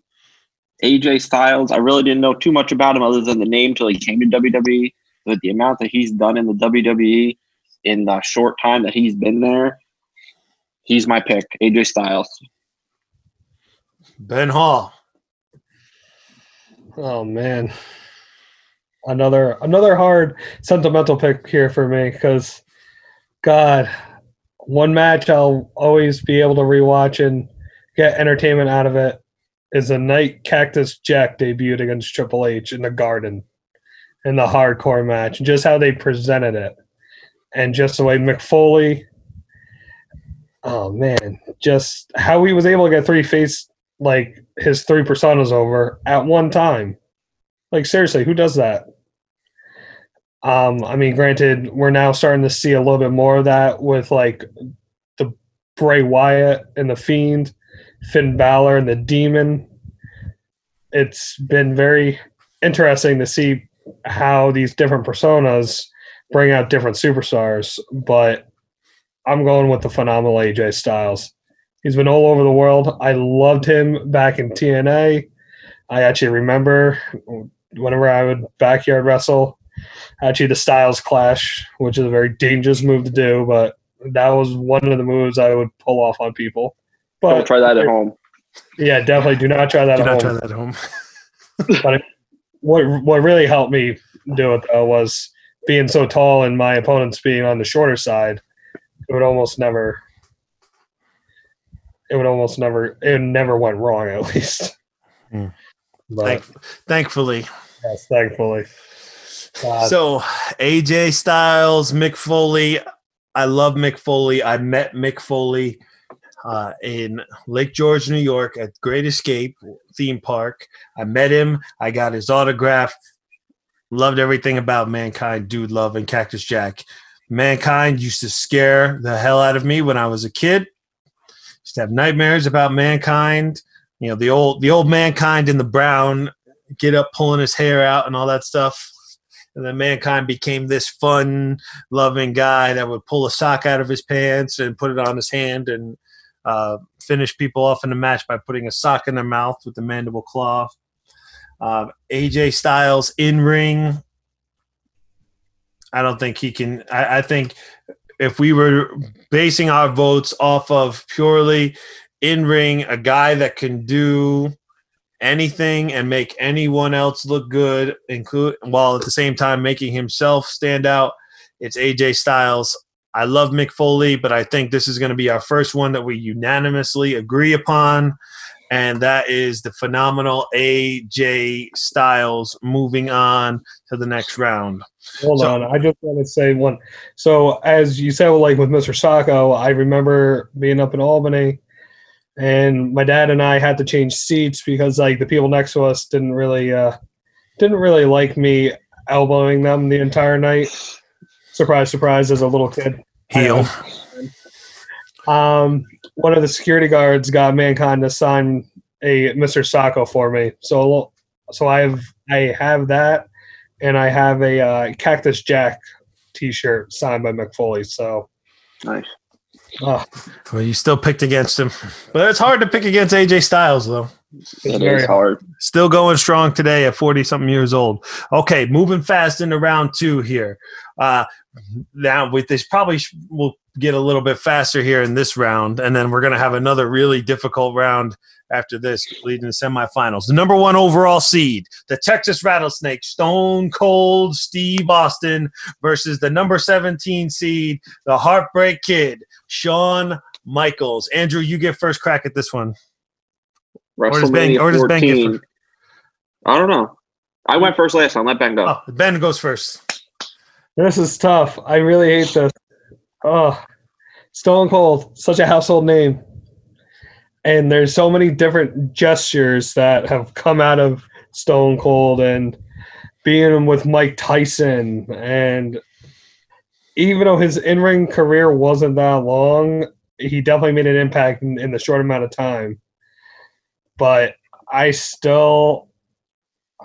AJ Styles, I really didn't know too much about him other than the name till he came to WWE. But the amount that he's done in the WWE in the short time that he's been there, he's my pick. AJ Styles. Ben Hall. Oh man, another another hard sentimental pick here for me because, God, one match I'll always be able to rewatch and get entertainment out of it is a night Cactus Jack debuted against Triple H in the Garden in the hardcore match, just how they presented it, and just the way Mick Foley. Oh man, just how he was able to get three face like his three personas over at one time. Like seriously, who does that? Um, I mean, granted, we're now starting to see a little bit more of that with like the Bray Wyatt and the Fiend, Finn Balor and the Demon. It's been very interesting to see how these different personas bring out different superstars, but I'm going with the phenomenal AJ Styles. He's been all over the world. I loved him back in TNA. I actually remember whenever I would backyard wrestle, actually the Styles Clash, which is a very dangerous move to do, but that was one of the moves I would pull off on people. But Don't try that at home. yeah, definitely do not try that Do at not home. try that at home. But it, what what really helped me do it though was being so tall and my opponents being on the shorter side. It would almost never. It would almost never. It never went wrong at least. Hmm. But Thank, thankfully. yes, thankfully. So AJ Styles, Mick Foley. I love Mick Foley. I met Mick Foley uh, in Lake George, New York, at Great Escape theme park. I met him. I got his autograph. Loved everything about Mankind, Dude Love, and Cactus Jack. Mankind used to scare the hell out of me when I was a kid. Used to have nightmares about Mankind. You know the old the old Mankind in the brown, get up pulling his hair out and all that stuff. And then Mankind became this fun, loving guy that would pull a sock out of his pants and put it on his hand and uh, finish people off in the match by putting a sock in their mouth with the mandible claw. Um, AJ Styles in ring. I don't think he can. I, I think if we were basing our votes off of purely in ring, a guy that can do anything and make anyone else look good, include while at the same time making himself stand out. It's AJ Styles. I love Mick Foley, but I think this is going to be our first one that we unanimously agree upon, and that is the phenomenal AJ Styles moving on to the next round. hold so- on. I just want to say one. So as you said, like with Mr. Socko, I remember being up in Albany, and my dad and I had to change seats because like the people next to us didn't really uh, didn't really like me elbowing them the entire night. Surprise, surprise! As a little kid, Heel. um, one of the security guards got mankind to sign a Mr. Socko for me. So, so I have I have that, and I have a uh, Cactus Jack T-shirt signed by Mick Foley. So, Nice. Uh, Well, you still picked against him, but it's hard to pick against AJ Styles though. it's It very is hard. Still going strong today at 40 something years old. Okay, moving fast into round two here. Uh, now, with this, probably sh- we'll get a little bit faster here in this round, and then we're going to have another really difficult round after this, leading to semifinals. The number one overall seed, the Texas Rattlesnake, Stone Cold Steve Austin, versus the number 17 seed, the Heartbreak Kid, Shawn Michaels. Andrew, you get first crack at this one. does Ben- or does Ben get 14. I don't know. I went first last time. Let Ben go. Oh, Ben goes first. This is tough. I really hate this. Oh, Stone Cold, such a household name. And there's so many different gestures that have come out of Stone Cold and being with Mike Tyson. And even though his in ring career wasn't that long, he definitely made an impact in, in the short amount of time. But I still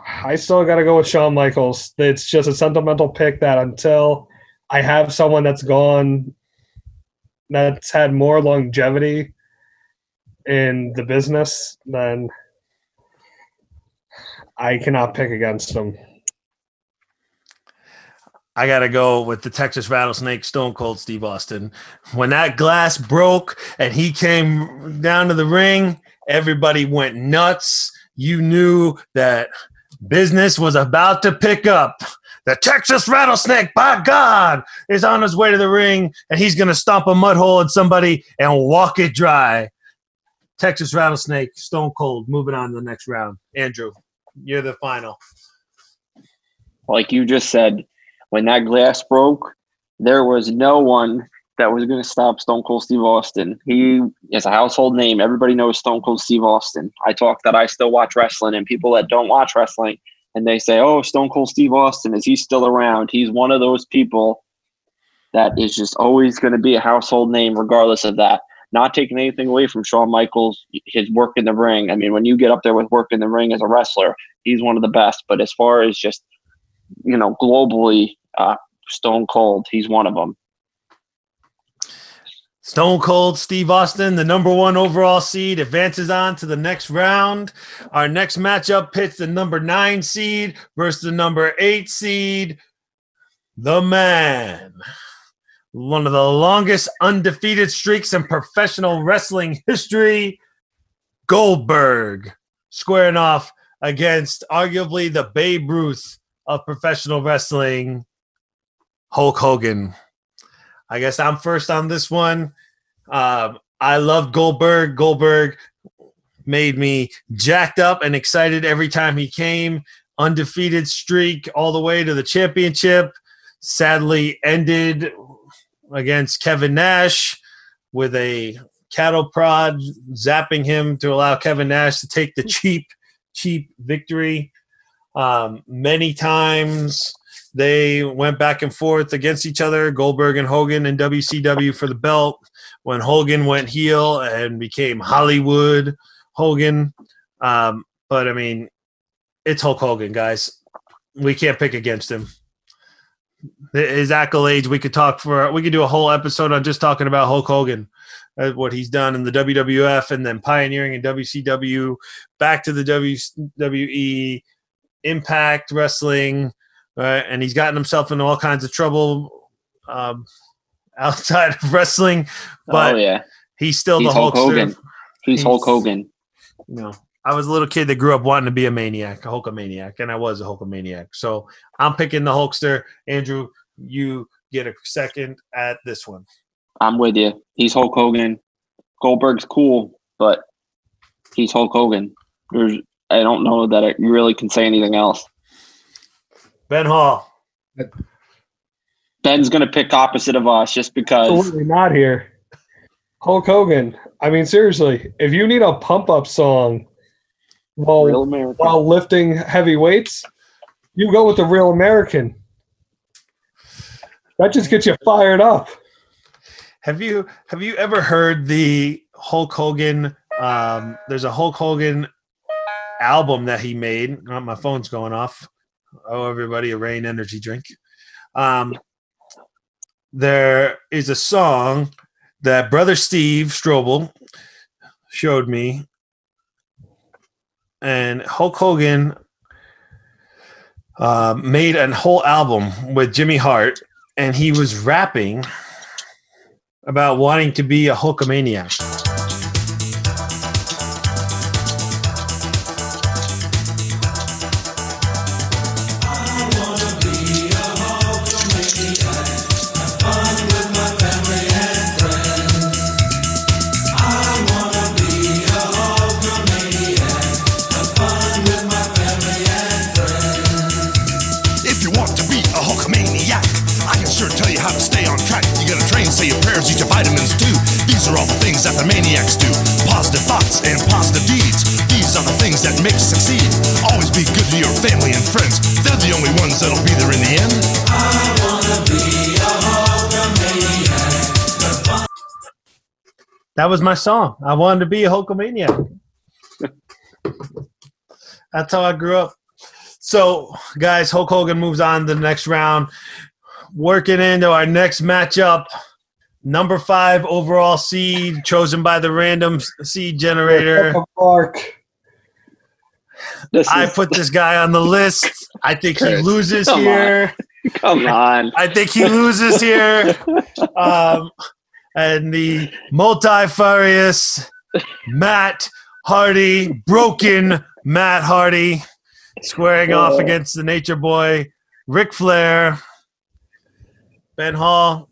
I still got to go with Shawn Michaels. It's just a sentimental pick that until I have someone that's gone, that's had more longevity in the business, than I cannot pick against them. I gotta go with the Texas Rattlesnake, Stone Cold Steve Austin. When that glass broke and he came down to the ring, everybody went nuts. You knew that business was about to pick up. The Texas Rattlesnake, by God, is on his way to the ring, and he's gonna stomp a mud hole in somebody and walk it dry. Texas Rattlesnake, Stone Cold. Moving on to the next round. Andrew, you're the final. like you just said, when that glass broke, there was no one that was going to stop Stone Cold Steve Austin. He is a household name. Everybody knows Stone Cold Steve Austin. I talk that I still watch wrestling, and people that don't watch wrestling and they say, "Oh, Stone Cold Steve Austin is he still around?" He's one of those people that is just always going to be a household name, regardless of that. Not taking anything away from Shawn Michaels, his work in the ring. I mean, when you get up there with work in the ring as a wrestler, he's one of the best. But as far as just you know, globally, uh, Stone Cold, he's one of them. Stone Cold Steve Austin, the number one overall seed, advances on to the next round. Our next matchup pits the number nine seed versus the number eight seed. The man, one of the longest undefeated streaks in professional wrestling history, Goldberg, squaring off against arguably the Babe Ruth of professional wrestling, Hulk Hogan. I guess I'm first on this one. Um, I loved Goldberg. Goldberg made me jacked up and excited every time he came. Undefeated streak all the way to the championship. Sadly, ended against Kevin Nash with a cattle prod, zapping him to allow Kevin Nash to take the cheap, cheap victory. Um, many times they went back and forth against each other, Goldberg and Hogan in WCW for the belt. When Hogan went heel and became Hollywood Hogan. Um, but I mean, it's Hulk Hogan, guys. We can't pick against him. His accolades, we could talk for, we could do a whole episode on just talking about Hulk Hogan, uh, what he's done in the WWF and then pioneering in WCW, back to the WWE, Impact Wrestling, right? And he's gotten himself into all kinds of trouble um, outside of wrestling, but oh yeah, he's still he's the Hulk Hulkster. Hogan. He's, Hulk Hogan. You know, I was a little kid that grew up wanting to be a maniac, a Hulkamaniac, and I was a Hulkamaniac. So I'm picking the Hulkster. Andrew, you get a second at this one. I'm with you. He's Hulk Hogan. Goldberg's cool, but he's Hulk Hogan. There's, I don't know that I really can say anything else. Ben Hall. Ben's gonna pick opposite of us just because. Absolutely not here. Hulk Hogan. I mean, seriously, if you need a pump up song while while lifting heavy weights, you go with the real American. That just gets you fired up. Have you have you ever heard the Hulk Hogan? Um, there's a Hulk Hogan album that he made. Oh, my phone's going off. Oh, everybody, a rain energy drink. Um, there is a song that brother Steve Strobel showed me, and Hulk Hogan uh, made a whole album with Jimmy Hart, and he was rapping about wanting to be a Hulkamaniac, make you succeed. Always be good to your family and friends. They're the only ones that'll be there in the end. That was my song. I wanted to be a Hulkamaniac. That's how I grew up. So, guys, Hulk Hogan moves on to the next round. Working into our next matchup. Number five overall seed, chosen by the random seed generator. Mark. This I is, put this guy on the list. I think he loses come on. here. come on. I think he loses here. Um, and the multifarious Matt Hardy, broken Matt Hardy, squaring off against the Nature Boy, Ric Flair. Ben Hall,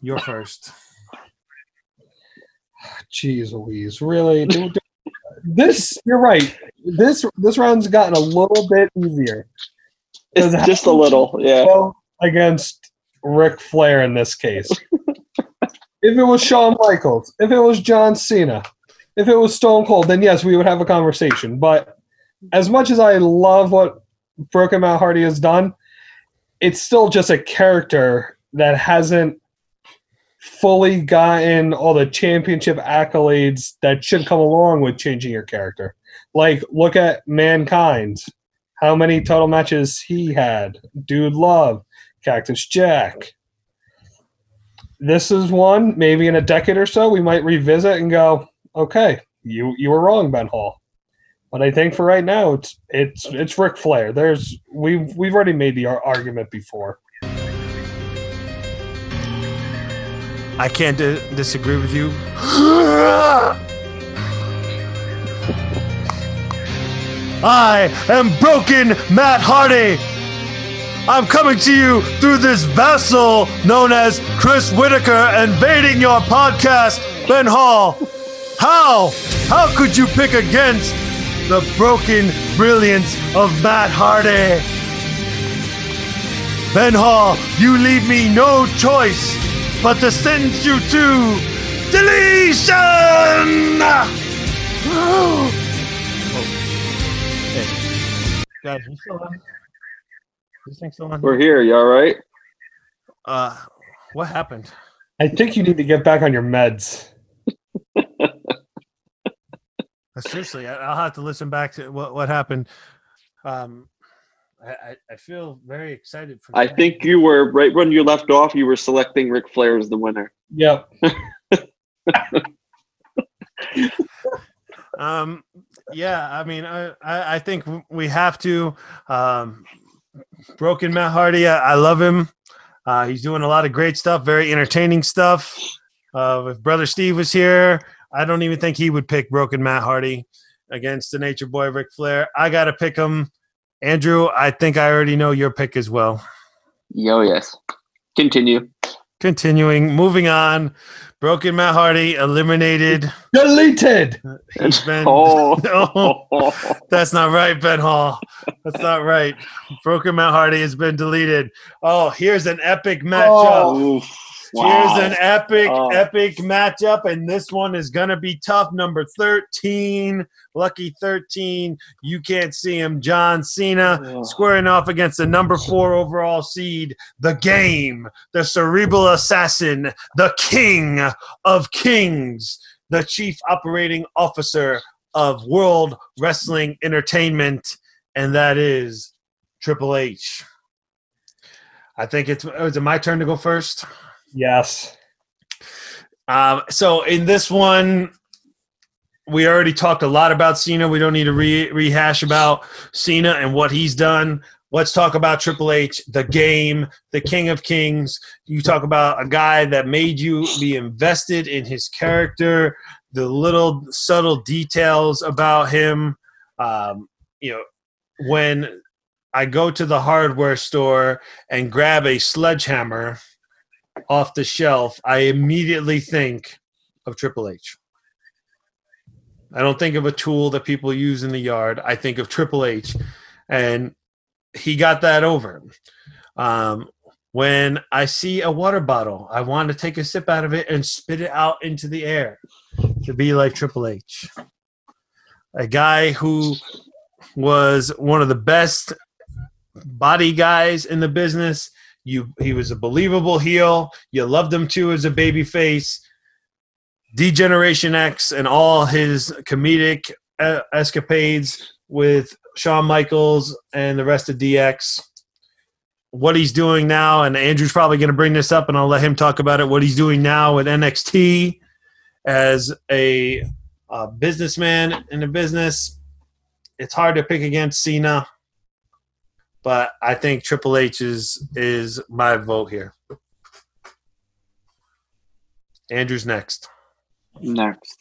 you're first. Jeez Louise, really? Dude, this you're right. This this round's gotten a little bit easier. It's just a little, yeah. Against Ric Flair in this case. if it was Shawn Michaels, if it was John Cena, if it was Stone Cold, then yes, we would have a conversation. But as much as I love what Broken Matt Hardy has done, it's still just a character that hasn't fully gotten all the championship accolades that should come along with changing your character. Like, look at Mankind. How many total matches he had? Dude Love, Cactus Jack. This is one, maybe in a decade or so, we might revisit and go, okay, you you were wrong, Ben Hall. But I think for right now, it's it's it's Ric Flair. There's we've we've already made the ar- argument before. I can't di- disagree with you. I am broken Matt Hardy. I'm coming to you through this vessel known as Chris Whitaker, invading your podcast, Ben Hall. How? How could you pick against the broken brilliance of Matt Hardy? Ben Hall, you leave me no choice but to send you to deletion. Oh. Hey. Guys, you still on? This thing still on? We're here. You all right? Uh, what happened? I think you need to get back on your meds. Uh, Seriously, I- I'll have to listen back to what what happened. Um, I, I, feel very excited for. I that. think you were right when you left off. You were selecting Ric Flair as the winner. Yep. Um, yeah, I mean, I, I, I think we have to. Um, Broken Matt Hardy, I, I love him. Uh, he's doing a lot of great stuff, very entertaining stuff. Uh, if Brother Steve was here, I don't even think he would pick Broken Matt Hardy against the Nature Boy Ric Flair. I got to pick him. Andrew, I think I already know your pick as well. Yo, yes. Continue. Continuing, moving on. Broken Matt Hardy eliminated. Deleted. He's been. Oh. No. That's not right, Ben Hall. That's not right. Broken Matt Hardy has been deleted. Oh, here's an epic matchup. Oof. Wow. Here's an epic, Oh. epic matchup, and this one is gonna be tough. Number 13, lucky 13. You can't see him. John Cena Oh. squaring off against the number four overall seed, the game, the cerebral assassin, the king of kings, the chief operating officer of World Wrestling Entertainment, and that is Triple H. I think it's is it my turn to go first? Yes. Um, so in this one, we already talked a lot about Cena. We don't need to re- rehash about Cena and what he's done. Let's talk about Triple H, the game, the King of Kings. You talk about a guy that made you be invested in his character, the little subtle details about him. Um, you know, when I go to the hardware store and grab a sledgehammer off the shelf, I immediately think of Triple H. I don't think of a tool that people use in the yard. I think of Triple H, and he got that over. Um, When I see a water bottle, I want to take a sip out of it and spit it out into the air to be like Triple H. A guy who was one of the best body guys in the business. You he was a believable heel. You loved him too as a baby face. D-Generation X and all his comedic escapades with Shawn Michaels and the rest of DX. What he's doing now, and Andrew's probably going to bring this up, and I'll let him talk about it. What he's doing now with NXT as a, uh businessman in the business. It's hard to pick against Cena, but I think Triple H is is my vote here. Andrew's next. Next.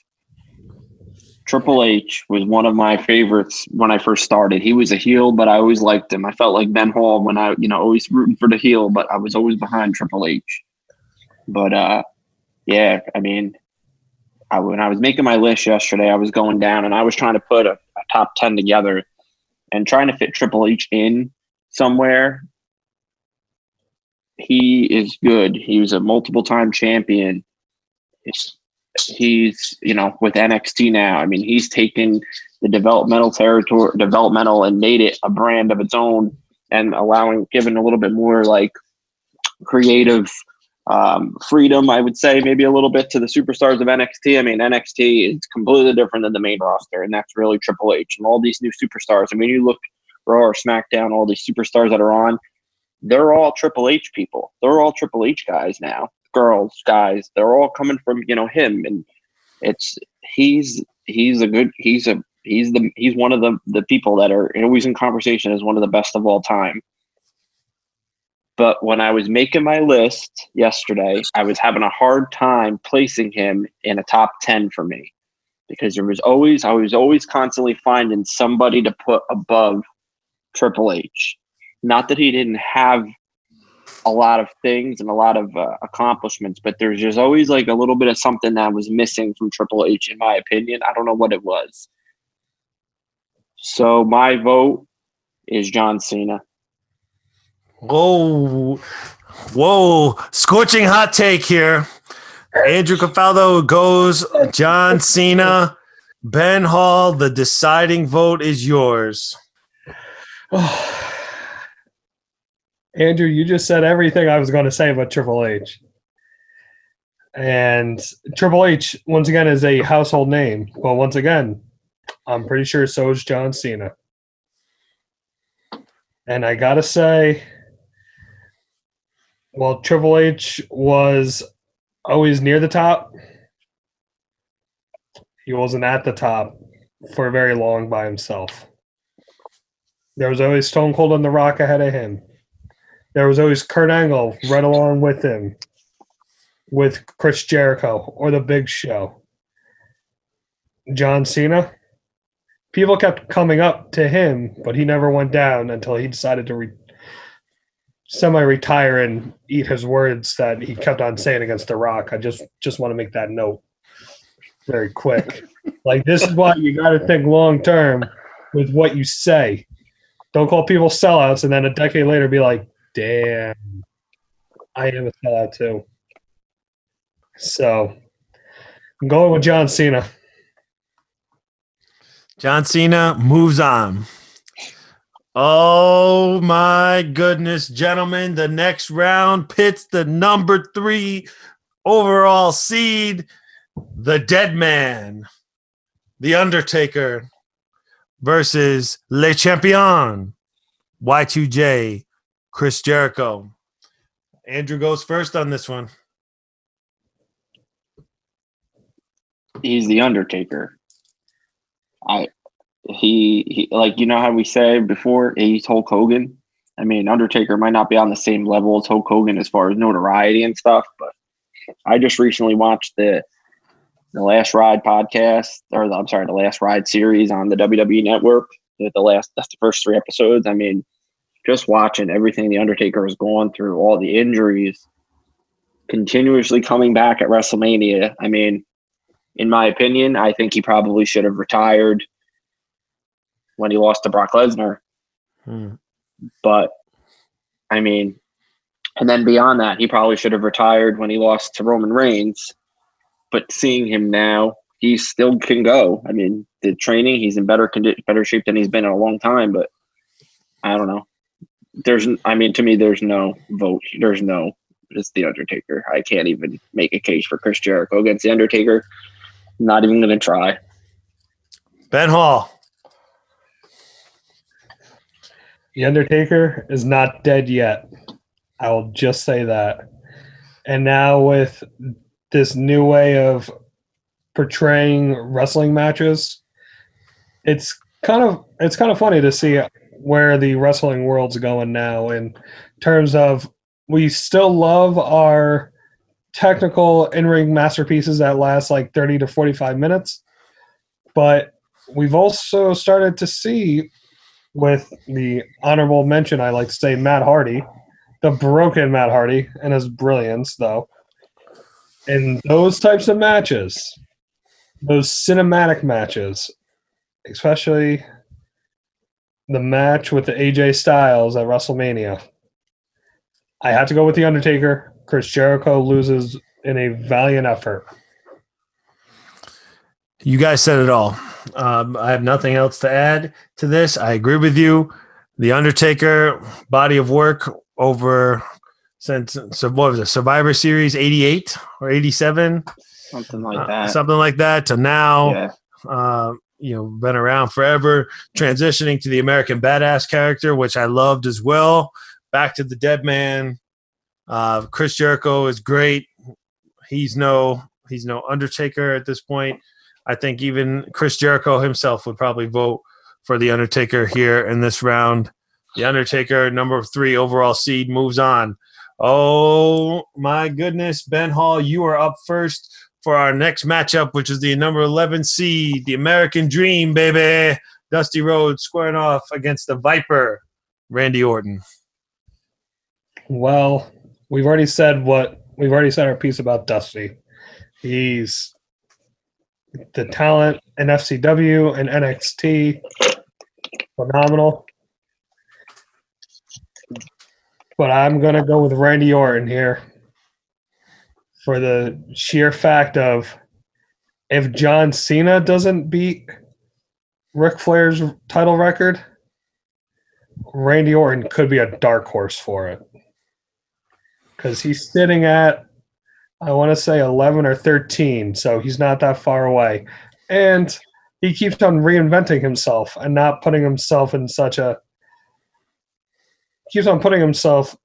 Triple H was one of my favorites when I first started. He was a heel, but I always liked him. I felt like Ben Hall when I, you know, always rooting for the heel, but I was always behind Triple H. But uh yeah, I mean, I, when I was making my list yesterday, I was going down and I was trying to put a, a top 10 together and trying to fit Triple H in somewhere. He is good. He was a multiple time champion. He's, you know, with NXT now. I mean, he's taken the developmental territory, developmental, and made it a brand of its own and allowing, giving a little bit more like creative um, freedom, I would say, maybe a little bit to the superstars of NXT. I mean, NXT is completely different than the main roster, and that's really Triple H and all these new superstars. I mean, you look Raw or SmackDown, all these superstars that are on, they're all Triple H people. They're all Triple H guys now, girls, guys. They're all coming from you know him, and it's he's he's a good he's a he's the he's one of the the people that are always in conversation as one of the best of all time. But when I was making my list yesterday, I was having a hard time placing him in a top 10 for me because there was always, I was always constantly finding somebody to put above Triple H. Not that he didn't have a lot of things and a lot of uh, accomplishments, but there's just always like a little bit of something that was missing from Triple H, in my opinion. I don't know what it was. So my vote is John Cena. Whoa, whoa! Scorching hot take here. Andrew Capaldo goes John Cena. Ben Hall, the deciding vote is yours. Andrew, you just said everything I was going to say about Triple H. And Triple H, once again, is a household name. Well, once again, I'm pretty sure so is John Cena. And I got to say, well, Triple H was always near the top. He wasn't at the top for very long by himself. There was always Stone Cold and The Rock ahead of him. There was always Kurt Angle right along with him, with Chris Jericho or The Big Show. John Cena. People kept coming up to him, but he never went down until he decided to re- semi-retire and eat his words that he kept on saying against The Rock. I just just want to make that note very quick. like this is why you got to think long term with what you say. Don't call people sellouts and then a decade later be like, "Damn, I am a sellout too." So I'm going with John Cena. John Cena moves on. Oh my goodness, gentlemen. The next round pits the number three overall seed, the dead man, the Undertaker, versus Le Champion, Y2J, Chris Jericho. Andrew goes first on this one. he's the Undertaker. I he he like you know how we said before he's Hulk Hogan. I mean, Undertaker might not be on the same level as Hulk Hogan as far as notoriety and stuff, but I just recently watched the the Last Ride podcast, or the, I'm sorry, the Last Ride series on the WWE Network. The last that's the first three episodes. I mean, just watching everything the Undertaker has gone through, all the injuries, continuously coming back at WrestleMania. I mean, in my opinion, I think he probably should have retired when he lost to Brock Lesnar. Hmm. But I mean, And then beyond that, he probably should have retired when he lost to Roman Reigns. But seeing him now, he still can go. I mean, the training, he's in better condi- better shape than he's been in a long time. But I don't know. There's, I mean, to me, there's no vote. There's no. It's the Undertaker. I can't even make a case for Chris Jericho against the Undertaker. Not even going to try. Ben Hall. The Undertaker is not dead yet. I will just say that. And now with this new way of portraying wrestling matches, it's kind of it's kind of funny to see where the wrestling world's going now in terms of we still love our technical in-ring masterpieces that last like 30 to 45 minutes but we've also started to see with the honorable mention I like to say Matt Hardy, the broken Matt Hardy and his brilliance though. In those types of matches, those cinematic matches, especially the match with the AJ Styles at WrestleMania. I have to go with the Undertaker. Chris Jericho loses in a valiant effort. You guys said it all. Um, I have nothing else to add to this. I agree with you. The Undertaker body of work over since so what was it Survivor Series '88 or '87, Something like Uh, that. something like that, to now. yeah. uh, you know, been around forever, transitioning to the American Badass character, which I loved as well. Back to the Dead Man. Uh, Chris Jericho is great. He's no he's no Undertaker at this point. I think even Chris Jericho himself would probably vote for the Undertaker here in this round. The Undertaker, number three overall seed, moves on. Oh my goodness, Ben Hall, you are up first for our next matchup, which is the number 11 seed, the American Dream, baby. Dusty Rhodes squaring off against the Viper, Randy Orton. Well, we've already said what we've already said our piece about Dusty. He's the talent in FCW and NXT, phenomenal. But I'm gonna go with Randy Orton here for the sheer fact of if John Cena doesn't beat Ric Flair's title record, Randy Orton could be a dark horse for it because he's sitting at I want to say 11 or 13, so he's not that far away. And he keeps on reinventing himself and not putting himself in such a keeps on putting himself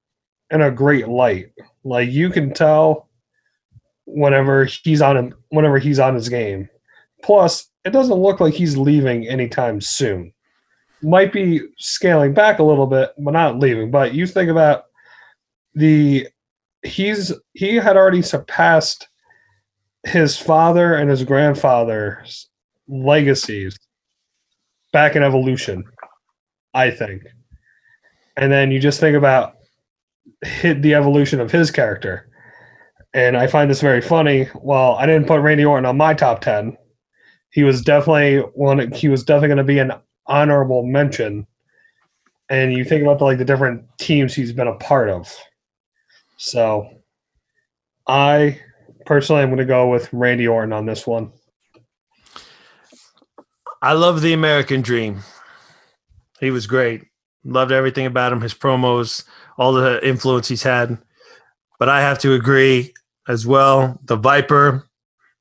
in a great light. Like you can tell whenever he's on him, whenever he's on his game. Plus, it doesn't look like he's leaving anytime soon. Might be scaling back a little bit, but not leaving. But you think about the he's he had already surpassed his father and his grandfather's legacies back in evolution i think and then you just think about hit the evolution of his character and i find this very funny well i didn't put randy orton on my top 10 he was definitely one he was definitely going to be an honorable mention and you think about the, like the different teams he's been a part of so I personally am going to go with Randy Orton on this one. I love the American Dream. He was great. Loved everything about him, his promos, all the influence he's had. But I have to agree as well. The Viper,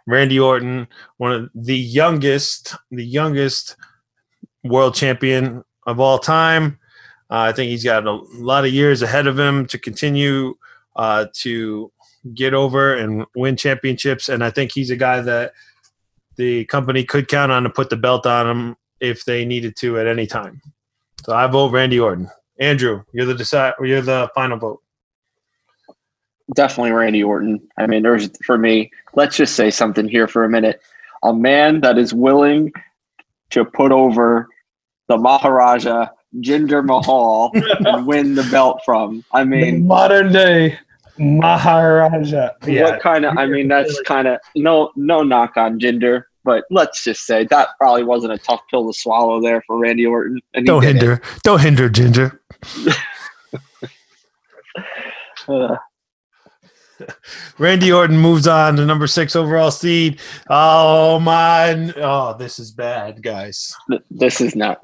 Randy Orton, one of the youngest, the youngest world champion of all time. Uh, I think he's got a lot of years ahead of him to continue uh, to get over and win championships. And I think he's a guy that the company could count on to put the belt on him if they needed to at any time. So I vote Randy Orton. Andrew, you're the decide. You're the final vote. definitely Randy Orton. I mean, there's for me. Let's just say something here for a minute. A man that is willing to put over the Maharaja Jinder Mahal and win the belt from. I The mean, modern day Maharaja. Yeah, what kind of? I mean, that's kind of no no knock on Jinder, but let's just say that probably wasn't a tough pill to swallow there for Randy Orton. Don't did it. hinder. Don't hinder Ginger. Uh, Randy Orton moves on to number six overall seed. Oh my! Oh, this is bad, guys. this is not.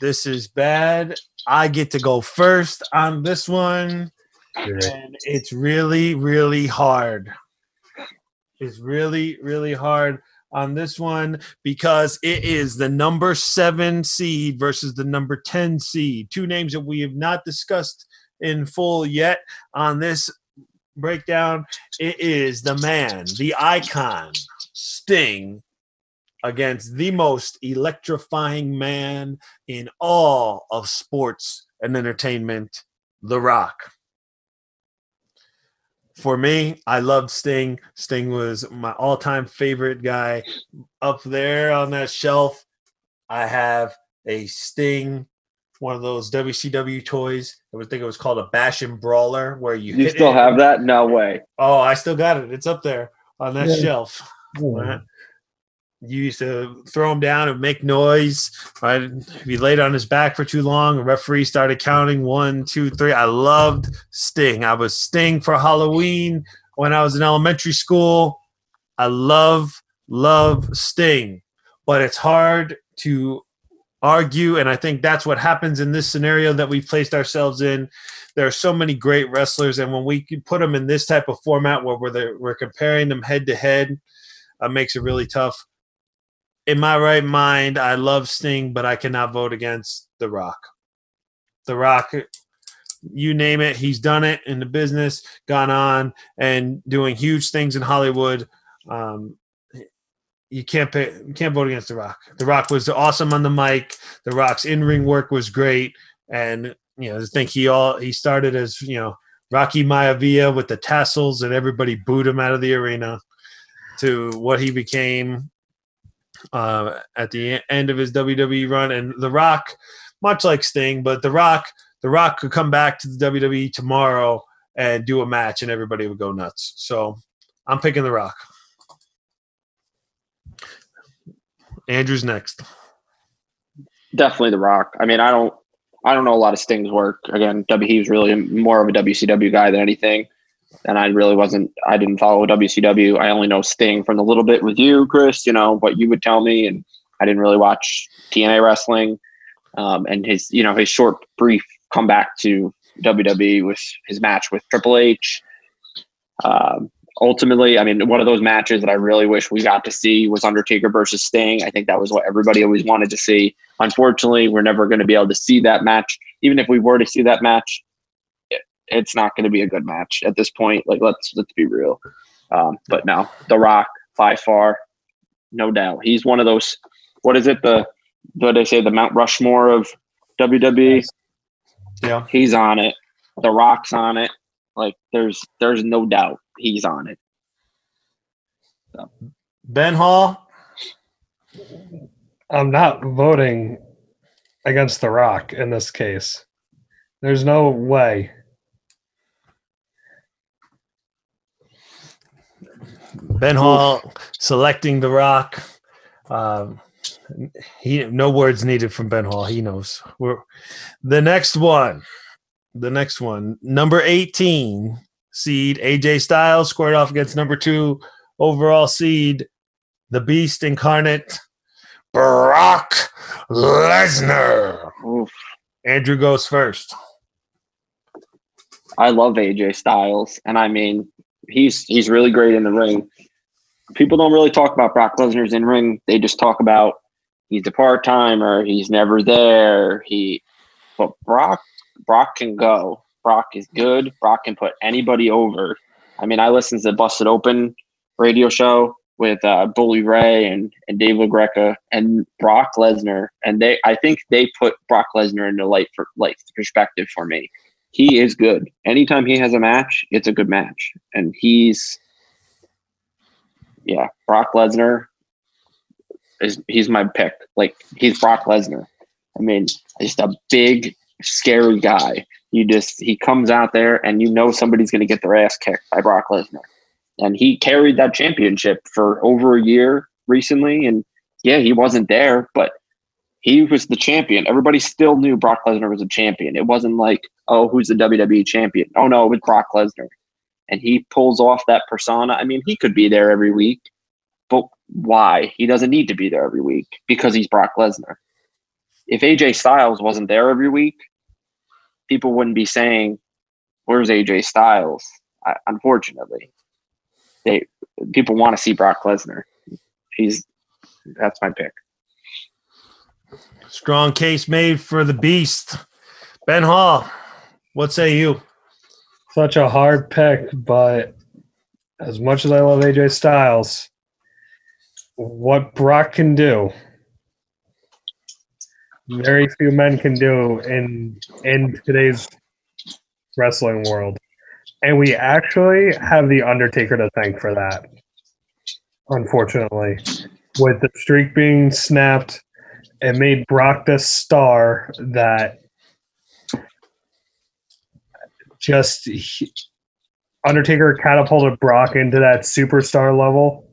This is bad. I get to go first on this one, and it's really, really hard. It's really, really hard on this one because it is the number seven seed versus the number 10 seed. Two names that we have not discussed in full yet on this breakdown. It is the man, the icon, Sting, against the most electrifying man in all of sports and entertainment, The Rock. For me, I loved Sting. Sting was my all time favorite guy. Up there on that shelf, I have a Sting, one of those WCW toys. I would think it was called a Bash and Brawler, where you, You hit still it- have that? No way. Oh, I still got it. It's up there on that Yeah. shelf. Right? You used to throw him down and make noise. Right? If you laid on his back for too long, the referee started counting one, two, three. I loved Sting. I was Sting for Halloween when I was in elementary school. I love, love Sting, but it's hard to argue. And I think that's what happens in this scenario that we've placed ourselves in. There are so many great wrestlers, and when we put them in this type of format where we're, we're comparing them head to head, uh, makes it really tough. In my right mind, I love Sting, but I cannot vote against The Rock. The Rock, you name it, he's done it in the business, gone on and doing huge things in Hollywood. Um, you can't pay, you can't vote against The Rock. The Rock was awesome on the mic. The Rock's in ring work was great, and you know I think he all he started as you know Rocky Maivia with the tassels, and everybody booed him out of the arena. To what he became uh, at the end of his WWE run, and The Rock, much like Sting, but The Rock, The Rock could come back to the WWE tomorrow and do a match, and everybody would go nuts. So I'm picking The Rock. Andrew's next. Definitely The Rock. I mean, I don't, I don't know a lot of Sting's work. Again, W. He was really more of a WCW guy than anything, and I really wasn't. I didn't follow WCW. I only know Sting from the little bit with you, Chris. You know what you would tell me, and I didn't really watch TNA wrestling. Um, and his, you know, his short, brief comeback to WWE with his match with Triple H. Um, ultimately, I mean, one of those matches that I really wish we got to see was Undertaker versus Sting. I think that was what everybody always wanted to see. Unfortunately, we're never going to be able to see that match. Even if we were to see that match, it's not going to be a good match at this point. Like, let's let's be real. Um, but no, The Rock by far, no doubt, he's one of those. What is it? The what they say the Mount Rushmore of WWE. Yeah. He's on it. The Rock's on it. Like, there's there's no doubt he's on it. Ben Hall. I'm not voting against The Rock in this case. There's no way. Ben Hall selecting The Rock. Um, he no words needed from Ben Hall. He knows. We're, the next one, the next one, number eighteen seed AJ Styles squared off against number two overall seed, the Beast incarnate, Brock Lesnar. Oof. Andrew goes first. I love AJ Styles, and I mean, he's he's really great in the ring. People don't really talk about Brock Lesnar's in ring. They just talk about he's a part timer, he's never there. He, but Brock Brock can go. Brock is good. Brock can put anybody over. I mean, I listened to the Busted Open radio show with uh, Bully Ray and and Dave LaGreca and Brock Lesnar, and they I think they put Brock Lesnar into light for light perspective for me he is good. Anytime he has a match, it's a good match. And he's yeah, Brock Lesnar is he's my pick. Like he's Brock Lesnar. I mean, just a big, scary guy. You just he comes out there and you know somebody's gonna get their ass kicked by Brock Lesnar. And he carried that championship for over a year recently. And yeah, he wasn't there, but he was the champion. Everybody still knew Brock Lesnar was a champion. It wasn't like, oh, who's the WWE champion? Oh no, it was Brock Lesnar. And he pulls off that persona. I mean, he could be there every week, but why? He doesn't need to be there every week because he's Brock Lesnar. If AJ Styles wasn't there every week, people wouldn't be saying, "Where's AJ Styles?" I, unfortunately, they people want to see Brock Lesnar. He's that's my pick. Strong case made for the beast. Ben Hall, what say you? Such a hard pick, but as much as I love AJ Styles, what Brock can do, very few men can do in in today's wrestling world. And we actually have the Undertaker to thank for that. Unfortunately, with the streak being snapped, it made Brock the star that just Undertaker catapulted Brock into that superstar level.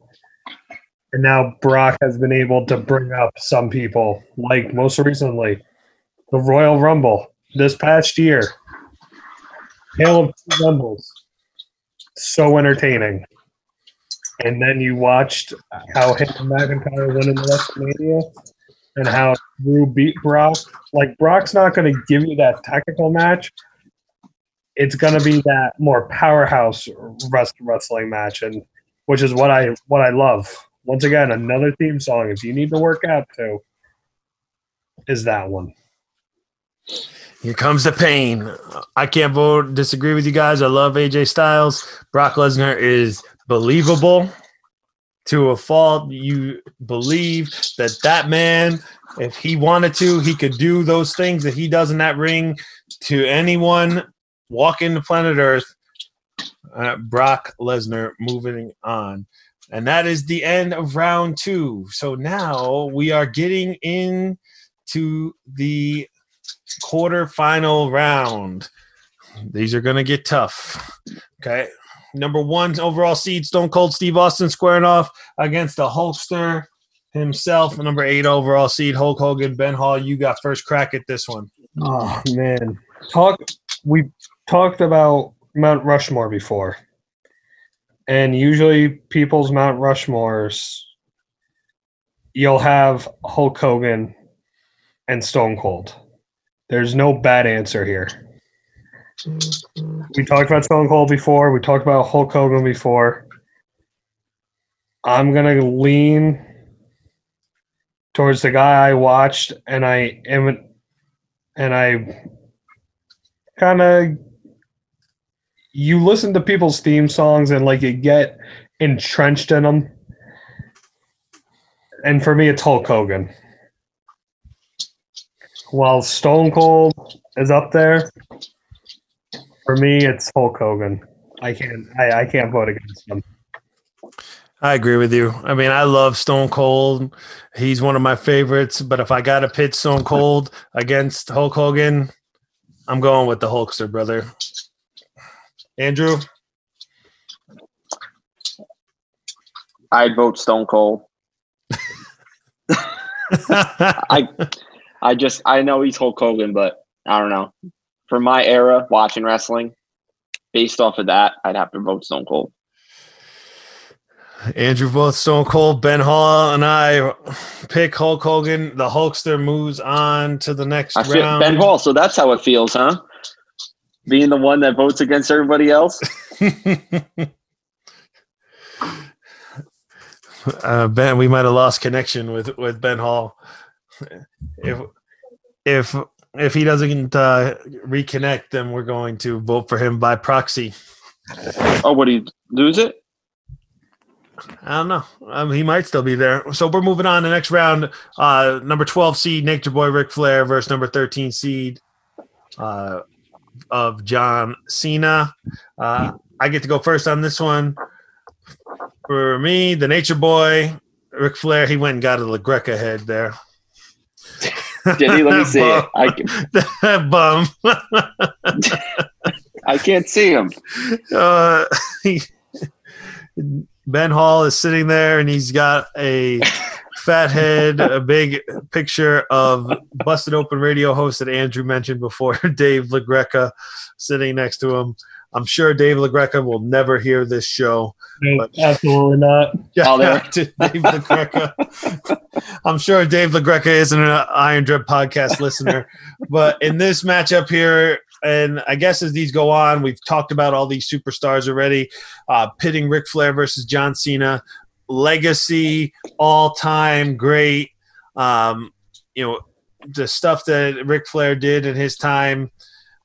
And now Brock has been able to bring up some people, like most recently, the Royal Rumble this past year. Two Rumbles. So entertaining. And then you watched how him and McIntyre went in the WrestleMania and how Drew beat Brock. Like Brock's not going to give you that technical match. It's going to be that more powerhouse rest wrestling match, and which is what I what I love. Once again, another theme song. If you need to work out to, is that one. Here comes the pain. I can't vote disagree with you guys. I love AJ Styles. Brock Lesnar is believable to a fault. You believe that that man, if he wanted to, he could do those things that he does in that ring to anyone walking the planet Earth. Uh, Brock Lesnar moving on. And that is the end of round two. So now we are getting in to the quarterfinal round. These are going to get tough. Okay. Number one overall seed, Stone Cold Steve Austin squaring off against the Hulkster himself. Number eight overall seed, Hulk Hogan. Ben Hall, you got first crack at this one. Oh man, talk. We talked about Mount Rushmore before, and usually people's Mount Rushmores, you'll have Hulk Hogan and Stone Cold. There's no bad answer here. We talked about Stone Cold before. We talked about Hulk Hogan before. I'm gonna lean towards the guy I watched, and I am, and I kind of you listen to people's theme songs and like you get entrenched in them. And for me, it's Hulk Hogan. While Stone Cold is up there, for me, it's Hulk Hogan. I can't. I, I can't vote against him. I agree with you. I mean, I love Stone Cold. He's one of my favorites. But if I got to pit Stone Cold against Hulk Hogan, I'm going with the Hulkster, brother. Andrew, I'd vote Stone Cold. I I just I know he's Hulk Hogan, but I don't know. For my era watching wrestling, based off of that, I'd have to vote Stone Cold. Andrew, both Stone Cold, Ben Hall, and I pick Hulk Hogan. The Hulkster moves on to the next I feel round. Ben Hall, so that's how it feels, huh? Being the one that votes against everybody else. uh, Ben, we might have lost connection with with Ben Hall. If if if he doesn't uh, reconnect, then we're going to vote for him by proxy. Oh, what do you lose it? I don't know. Um, he might still be there. So we're moving on. The next round, uh, number twelve seed Nature Boy Ric Flair versus number thirteen seed uh, of John Cena. Uh, I get to go first on this one. For me, the Nature Boy Ric Flair, he went and got a LaGreca head there. Did he? Let me see it. I, That bum. I can't see him. uh, he- ben Hall is sitting there and he's got a fat head, a big picture of busted open radio host that Andrew mentioned before, Dave LaGreca, sitting next to him. I'm sure Dave LaGreca will never hear this show. Nope, absolutely not. Shout out to Dave LaGreca. I'm sure Dave LaGreca isn't an Iron Drip podcast listener, but in this matchup here, and I guess as these go on, we've talked about all these superstars already. Uh, pitting Ric Flair versus John Cena, legacy, all time great. Um, you know, the stuff that Ric Flair did in his time.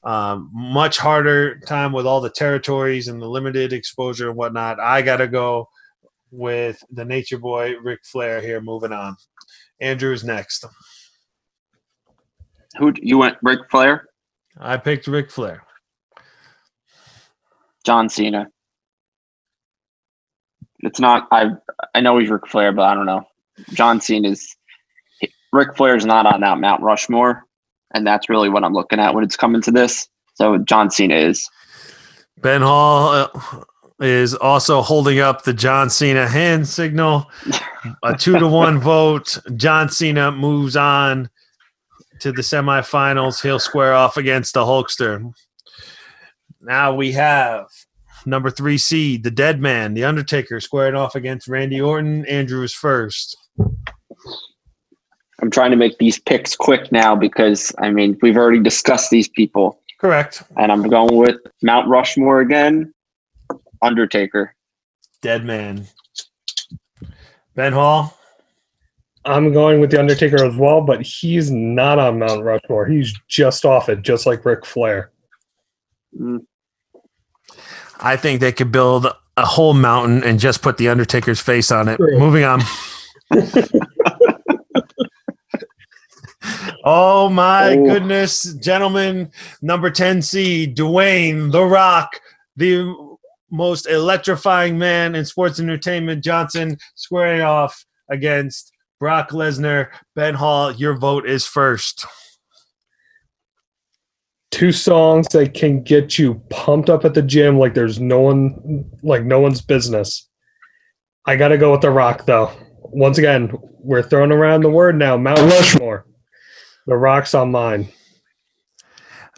Um, much harder time with all the territories and the limited exposure and whatnot. I got to go with the Nature Boy Ric Flair here. Moving on. Andrew's next. Who you went? Ric Flair, I picked Ric Flair. John Cena. It's not. I I know he's Ric Flair, but I don't know. John Cena's Ric is not on that Mount Rushmore, and that's really what I'm looking at when it's coming to this. So John Cena is. Ben Hall uh, is also holding up the John Cena hand signal. A two to one vote. John Cena moves on to the semifinals. He'll square off against the Hulkster. Now we have number three seed, the Dead Man, the Undertaker, squaring off against Randy Orton. Andrew is first. I'm trying to make these picks quick now because I mean we've already discussed these people, Correct. and I'm going with Mount Rushmore again. Undertaker. Dead Man. Ben Hall. I'm going with the Undertaker as well, but he's not on Mount Rushmore. He's just off it, just like Ric Flair. Mm, I think they could build a whole mountain and just put the Undertaker's face on it. True. Moving on. oh my Oh. goodness, gentlemen! Number ten seed Dwayne the Rock, the most electrifying man in sports entertainment. Johnson squaring off against Brock Lesnar. Ben Hall, your vote is first. Two songs that can get you pumped up at the gym like there's no one like no one's business. I gotta go with The Rock though. Once again, we're throwing around the word now, Mount Rushmore. The Rock's on mine.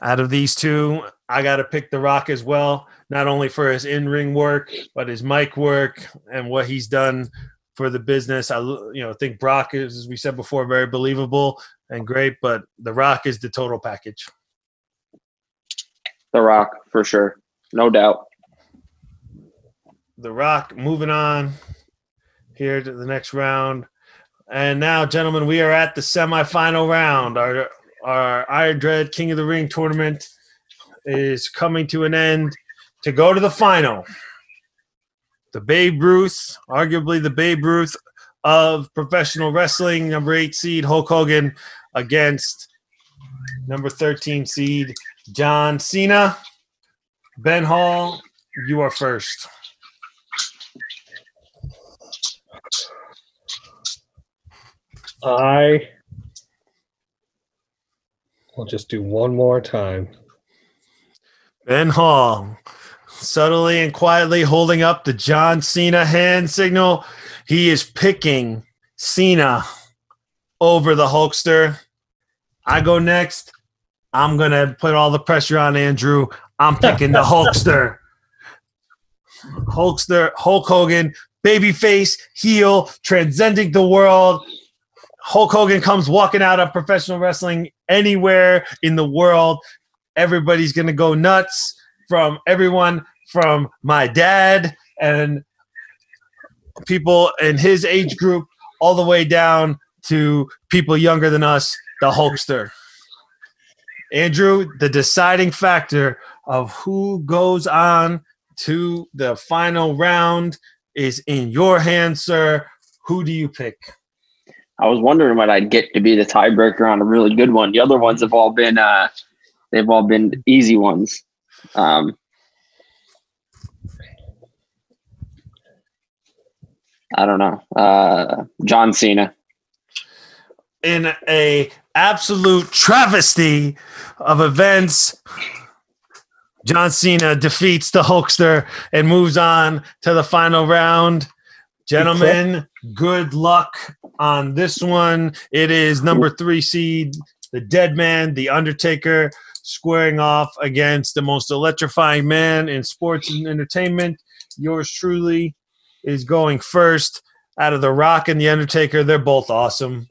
Out of these two, I got to pick The Rock as well, not only for his in ring work, but his mic work and what he's done for the business. I you know think Brock is, as we said before, very believable and great, but The Rock is the total package. The Rock for sure, no doubt. The Rock moving on here to the next round. And now, gentlemen, we are at the semifinal round. Our our Iron Dread King of the Ring tournament is coming to an end to go to the final. The Babe Ruth, arguably the Babe Ruth of professional wrestling, number eight seed Hulk Hogan against number 13 seed John Cena. Ben Hall, you are first. I will just do one more time. Ben Hall, subtly and quietly holding up the John Cena hand signal. He is picking Cena over the Hulkster. I go next. I'm going to put all the pressure on Andrew. I'm picking the Hulkster. Hulkster, Hulk Hogan, babyface, heel, transcending the world. Hulk Hogan comes walking out of professional wrestling anywhere in the world everybody's gonna go nuts from everyone from my dad and people in his age group all the way down to people younger than us the hulkster andrew the deciding factor of who goes on to the final round is in your hands sir who do you pick I was wondering what I'd get to be the tiebreaker on a really good one. The other ones have all been uh, they've all been easy ones. Um, I don't know. Uh, John Cena. In a absolute travesty of events john cena defeats the hulkster and moves on to the final round Gentlemen, good luck on this one. It is number three seed, the Dead Man, the Undertaker, squaring off against the most electrifying man in sports and entertainment. Yours truly is going first. Out of The Rock and the Undertaker, they're both awesome.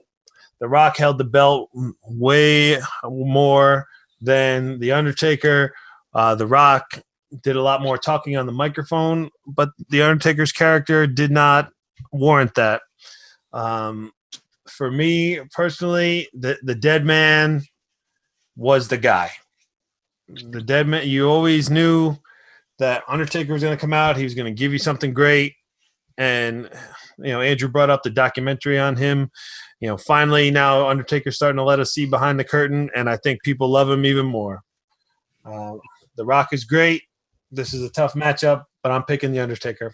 The Rock held the belt way more than the Undertaker. Uh, the Rock did a lot more talking on the microphone, but the Undertaker's character did not warrant that. Um, for me personally, the the Dead Man was the guy. The Dead Man, you always knew that Undertaker was going to come out. He was going to give you something great, and you know Andrew brought up the documentary on him. You know, finally now Undertaker's starting to let us see behind the curtain, and I think people love him even more. Uh, the Rock is great. This is a tough matchup, but I'm picking the Undertaker.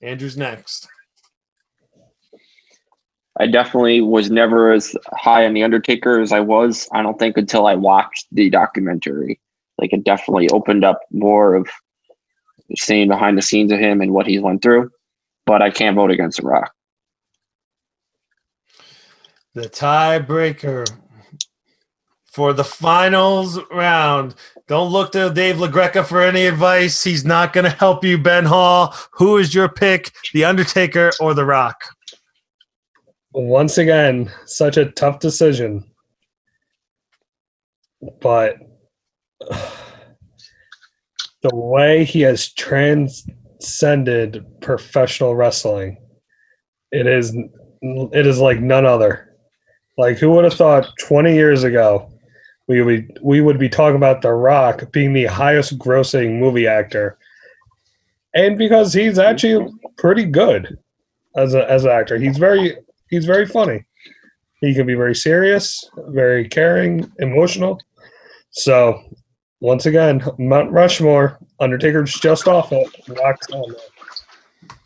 Andrew's next. I definitely was never as high on the Undertaker as I was. I don't think until I watched the documentary. Like it definitely opened up more of seeing behind the scenes of him and what he's went through. But I can't vote against The Rock. The tiebreaker for the finals round. Don't look to Dave LaGreca for any advice. He's not going to help you, Ben Hall. Who is your pick, The Undertaker or The Rock? Once again, such a tough decision. But the way he has transcended professional wrestling, it is it is like none other. Like who would have thought 20 years ago we would we would be talking about The Rock being the highest grossing movie actor. And because he's actually pretty good as a as an actor. He's very he's very funny. He can be very serious, very caring, emotional. So once again, Mount Rushmore, Undertaker's just off it. Rock's on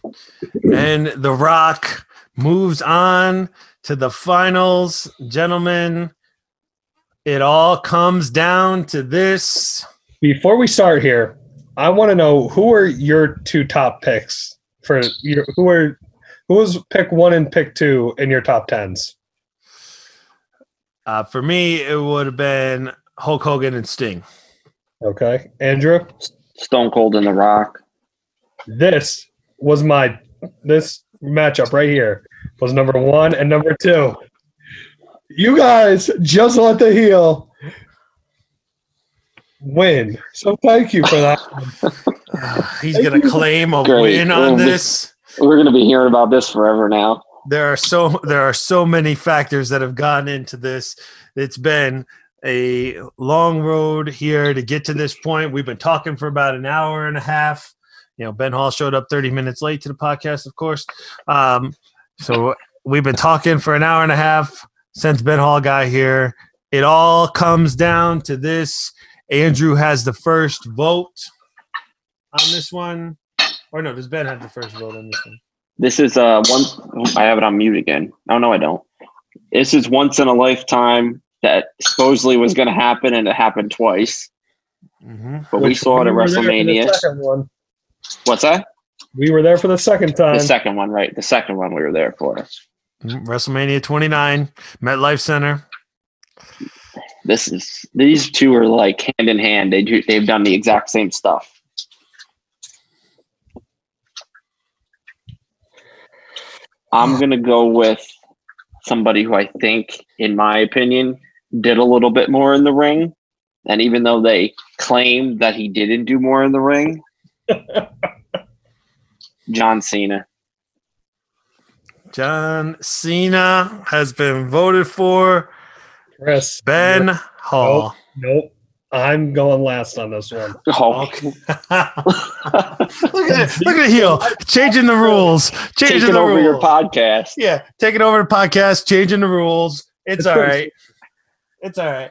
there. And The Rock moves on to the finals. Gentlemen, it all comes down to this. Before we start here, I want to know who are your two top picks for your who are who was pick one and pick two in your top tens? Uh, for me, it would have been Hulk Hogan and Sting. Okay, Andrew. Stone Cold and The Rock. This was my this matchup right here was number one and number two. You guys just let the heel win. So thank you for that. He's going to claim a Great. win on Oh, we- this. We're gonna be hearing about this forever now. there are so there are so many factors that have gone into this. It's been a long road here to get to this point. We've been talking for about an hour and a half. You know, Ben Hall showed up 30 minutes late to the podcast, of course. Um, so we've been talking for an hour and a half since Ben Hall got here. It all comes down to this. Andrew has the first vote on this one. Or no, does Ben have the first vote on this one? This is uh one. I have it on mute again. Oh no, I don't. This is once in a lifetime that supposedly was going to happen, and it happened twice. Mm-hmm. But we saw it at were there for the WrestleMania. one. What's that? We were there for the second time. The second one, right? The second one we were there for. Mm-hmm. WrestleMania 29, MetLife Center. This is these two are like hand in hand. They do. They've done the exact same stuff. I'm gonna go with somebody who I think, in my opinion, did a little bit more in the ring. And even though they claim that he didn't do more in the ring, John Cena. John Cena has been voted for. Chris. Ben Hall. Nope. I'm going last on this one. Oh, Okay. look at it. Look at the heel. Changing the rules. Changing taking the over rules. your podcast. yeah, taking over the podcast, changing the rules. It's all right. It's all right.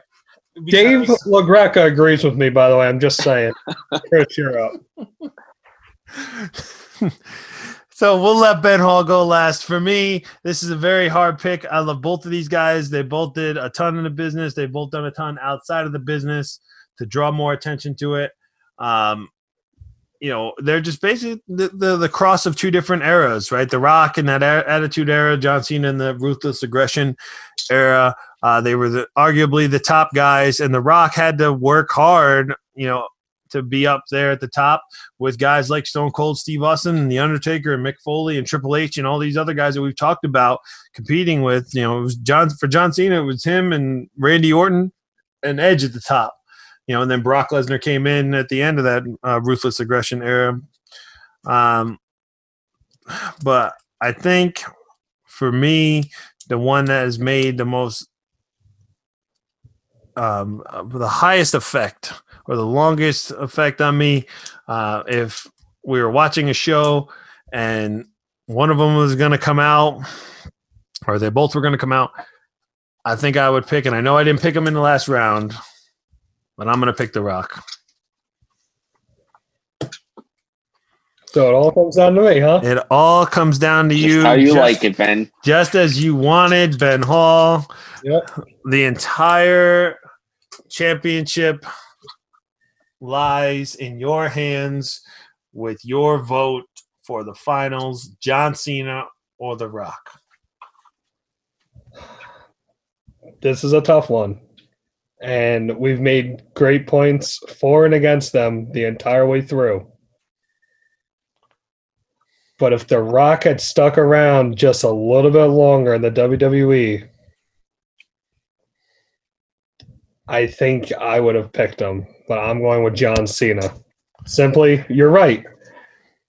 Dave Because- LaGreca agrees with me, by the way. I'm just saying. Chris, you're up. So we'll let Ben Hall go last. For me, this is a very hard pick. I love both of these guys. They both did a ton in the business. They've both done a ton outside of the business to draw more attention to it. Um, you know, they're just basically the, the, the cross of two different eras, right? The Rock and that Attitude Era, John Cena in the Ruthless Aggression era. Uh, they were the, arguably the top guys, and The Rock had to work hard, you know, to be up there at the top with guys like Stone Cold Steve Austin and The Undertaker and Mick Foley and Triple H and all these other guys that we've talked about competing with. You know, it was John for John Cena, it was him and Randy Orton and Edge at the top. You know, and then Brock Lesnar came in at the end of that uh, ruthless aggression era. Um, but I think for me, the one that has made the most, um, uh, the highest effect or the longest effect on me, uh, if we were watching a show and one of them was going to come out, or they both were going to come out, I think I would pick, and I know I didn't pick him in the last round, but I'm going to pick The Rock. So it all comes down to me, huh? It all comes down to Just you. how you just, like it, Ben. Just as you wanted, Ben Hall. Yep. The entire championship lies in your hands with your vote for the finals John Cena or The Rock. This is a tough one. And we've made great points for and against them the entire way through. But if The Rock had stuck around just a little bit longer in the WWE, I think I would have picked him. But I'm going with John Cena. Simply, you're right.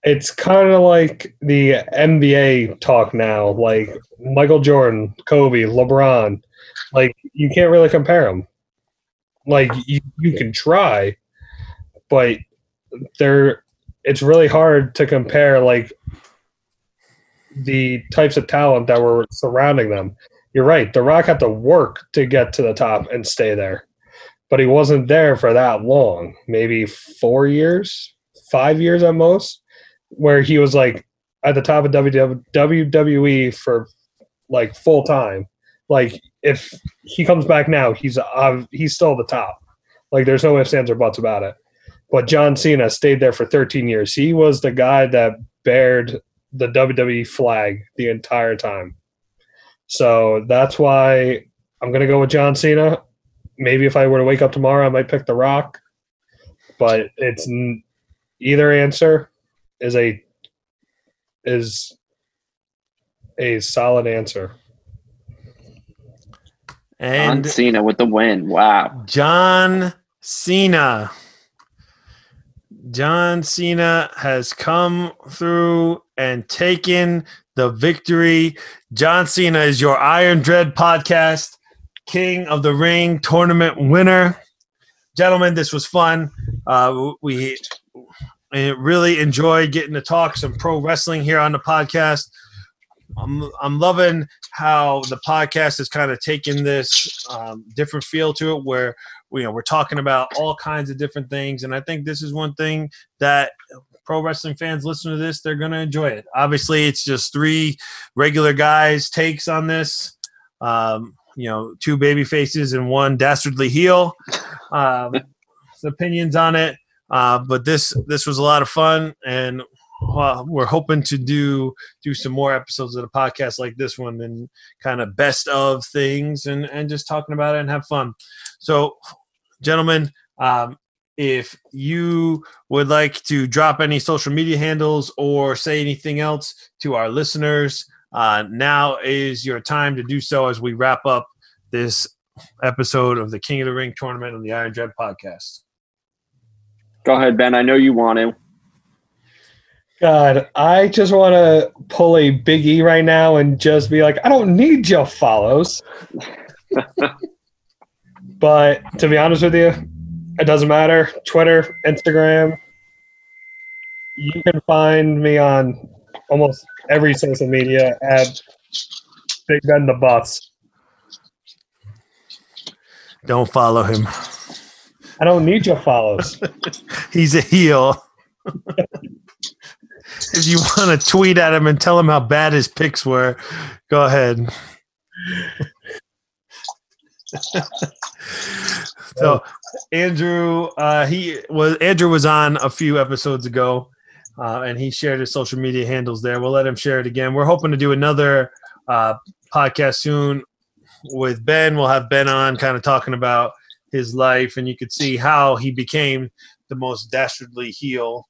It's kind of like the NBA talk now, like Michael Jordan, Kobe, LeBron. Like you can't really compare them. Like you, you can try, but they're it's really hard to compare like the types of talent that were surrounding them. You're right. The Rock had to work to get to the top and stay there, but he wasn't there for that long. Maybe four years, five years at most, where he was like at the top of WWE for like full time. Like if he comes back now, he's uh, he's still the top. Like there's no ifs, ands, or buts about it. But John Cena stayed there for 13 years. He was the guy that bared the WWE flag the entire time. So that's why I'm gonna go with John Cena. Maybe if I were to wake up tomorrow, I might pick The Rock. But it's n- either answer is a is a solid answer. John And Cena with the win. Wow. John Cena. John Cena has come through and taken the victory. John Cena is your Iron Dread podcast, King of the Ring tournament winner. Gentlemen, this was fun. Uh, we really enjoyed getting to talk some pro wrestling here on the podcast. I'm, I'm loving how the podcast has kind of taken this um, different feel to it where you know we're talking about all kinds of different things and i think this is one thing that pro wrestling fans listen to this they're going to enjoy it obviously it's just three regular guys takes on this um, you know two baby faces and one dastardly heel um, opinions on it. Uh, but this this was a lot of fun and uh, we're hoping to do do some more episodes of the podcast like this one and kind of best of things and and just talking about it and have fun. So gentlemen um, if you would like to drop any social media handles or say anything else to our listeners uh, now is your time to do so as we wrap up this episode of the king of the ring tournament on the iron dread podcast Go ahead, Ben. I know you want to. God, I just want to pull a Big E right now and just be like, I don't need your follows. but to be honest with you, it doesn't matter. Twitter, Instagram. You can find me on almost every social media at Big Ben the Bus. don't follow him. I don't need your follows. he's a heel. If you want to tweet at him and tell him how bad his picks were go ahead. So Andrew, uh, he was Andrew was on a few episodes ago, uh, and he shared his social media handles there. We'll let him share it again. We're hoping to do another uh, podcast soon with Ben. We'll have Ben on, kind of talking about his life, and you could see how he became the most dastardly heel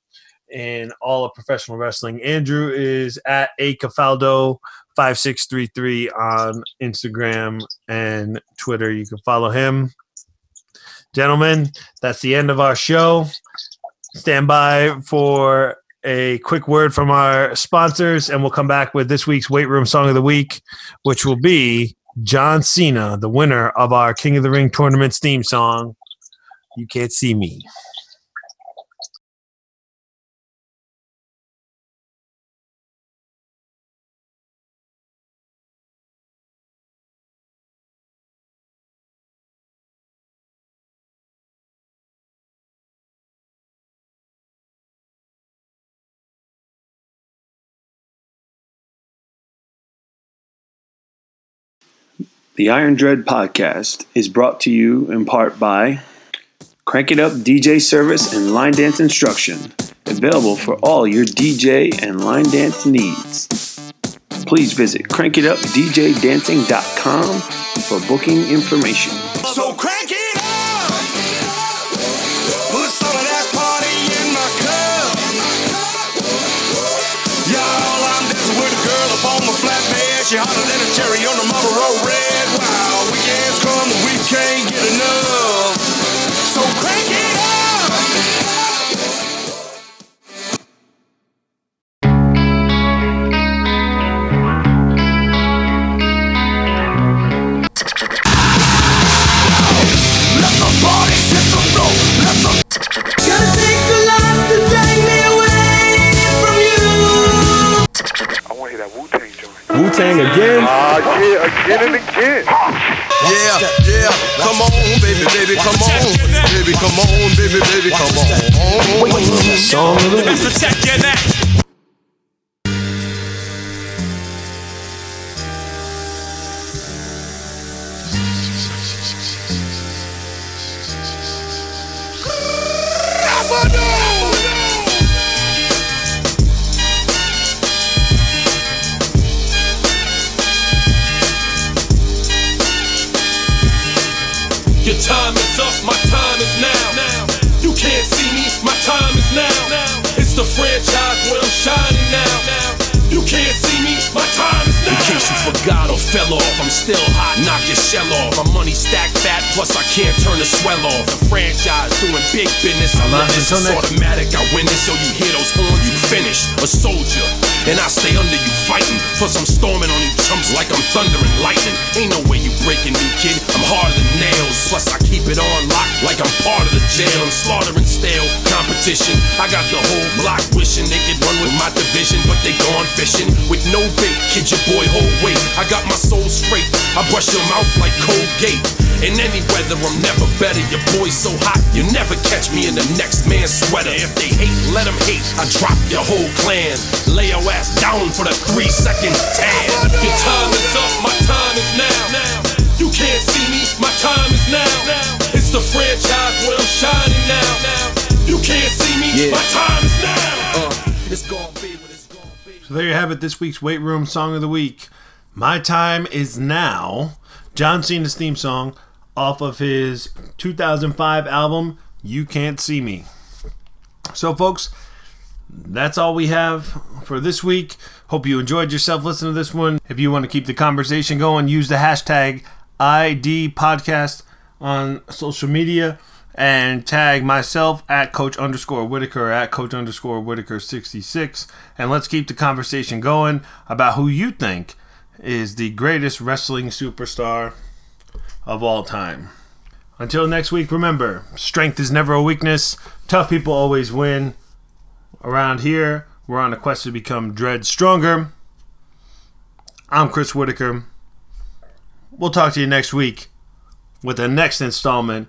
in all of professional wrestling. Andrew is at a Cafaldo. 5633 on Instagram and Twitter. You can follow him. Gentlemen, that's the end of our show. Stand by for a quick word from our sponsors, and we'll come back with this week's Weight Room Song of the Week, which will be John Cena, the winner of our King of the Ring tournament's theme song. You can't see me. The Iron Dread podcast is brought to you in part by Crank It Up DJ service and line dance instruction, available for all your DJ and line dance needs. Please visit crankitupdjdancing.com for booking information. So crank it a. She hotter than a cherry on the Marlboro Red. Can't get enough. So crank Wu Tang again. Ah, yeah, again and again. Yeah, yeah, come on, baby, baby, come on, baby, come on, baby, baby, come on. Song of the week. It's the franchise where I'm shining now. You can't see me, my time. In case you forgot or fell off, I'm still hot, knock your shell off. My money stacked fat, plus I can't turn the swell off. The franchise doing big business. I love this, it's automatic. I win this, so you hear those horns, you finish. A soldier, and I stay under you fighting. Plus I'm storming on you chumps like I'm thunder and lightning. Ain't no way you breaking me, kid. I'm harder than nails. Plus I keep it on lock like I'm part of the jail. I'm slaughtering stale competition. I got the whole block wishing they could run with my division, but they gone fishing with no bait. Kid your boy hold weight. I got my soul straight. I brush your mouth like Colgate. In any weather, I'm never better. Your boy's so hot, you never catch me in the next man's sweater. If they hate, let them hate. I drop your whole clan. Lay your ass down for the three second tan. Your time is up, my time is now. You can't see me, my time is now. It's the franchise where I'm shining now. You can't see me, my time is now. Uh, it's gonna So there you have it. This week's weight room song of the week. My time is now. John Cena's theme song off of his 2005 album "You Can't See Me." So, folks, that's all we have for this week. Hope you enjoyed yourself listening to this one. If you want to keep the conversation going, use the hashtag ID Podcast on social media and tag myself at Coach underscore Whitaker at Coach underscore Whitaker 66. And let's keep the conversation going about who you think is the greatest wrestling superstar of all time. Until next week, remember strength is never a weakness, tough people always win. Around here, we're on a quest to become Dread stronger. I'm Chris Whitaker. We'll talk to you next week with the next installment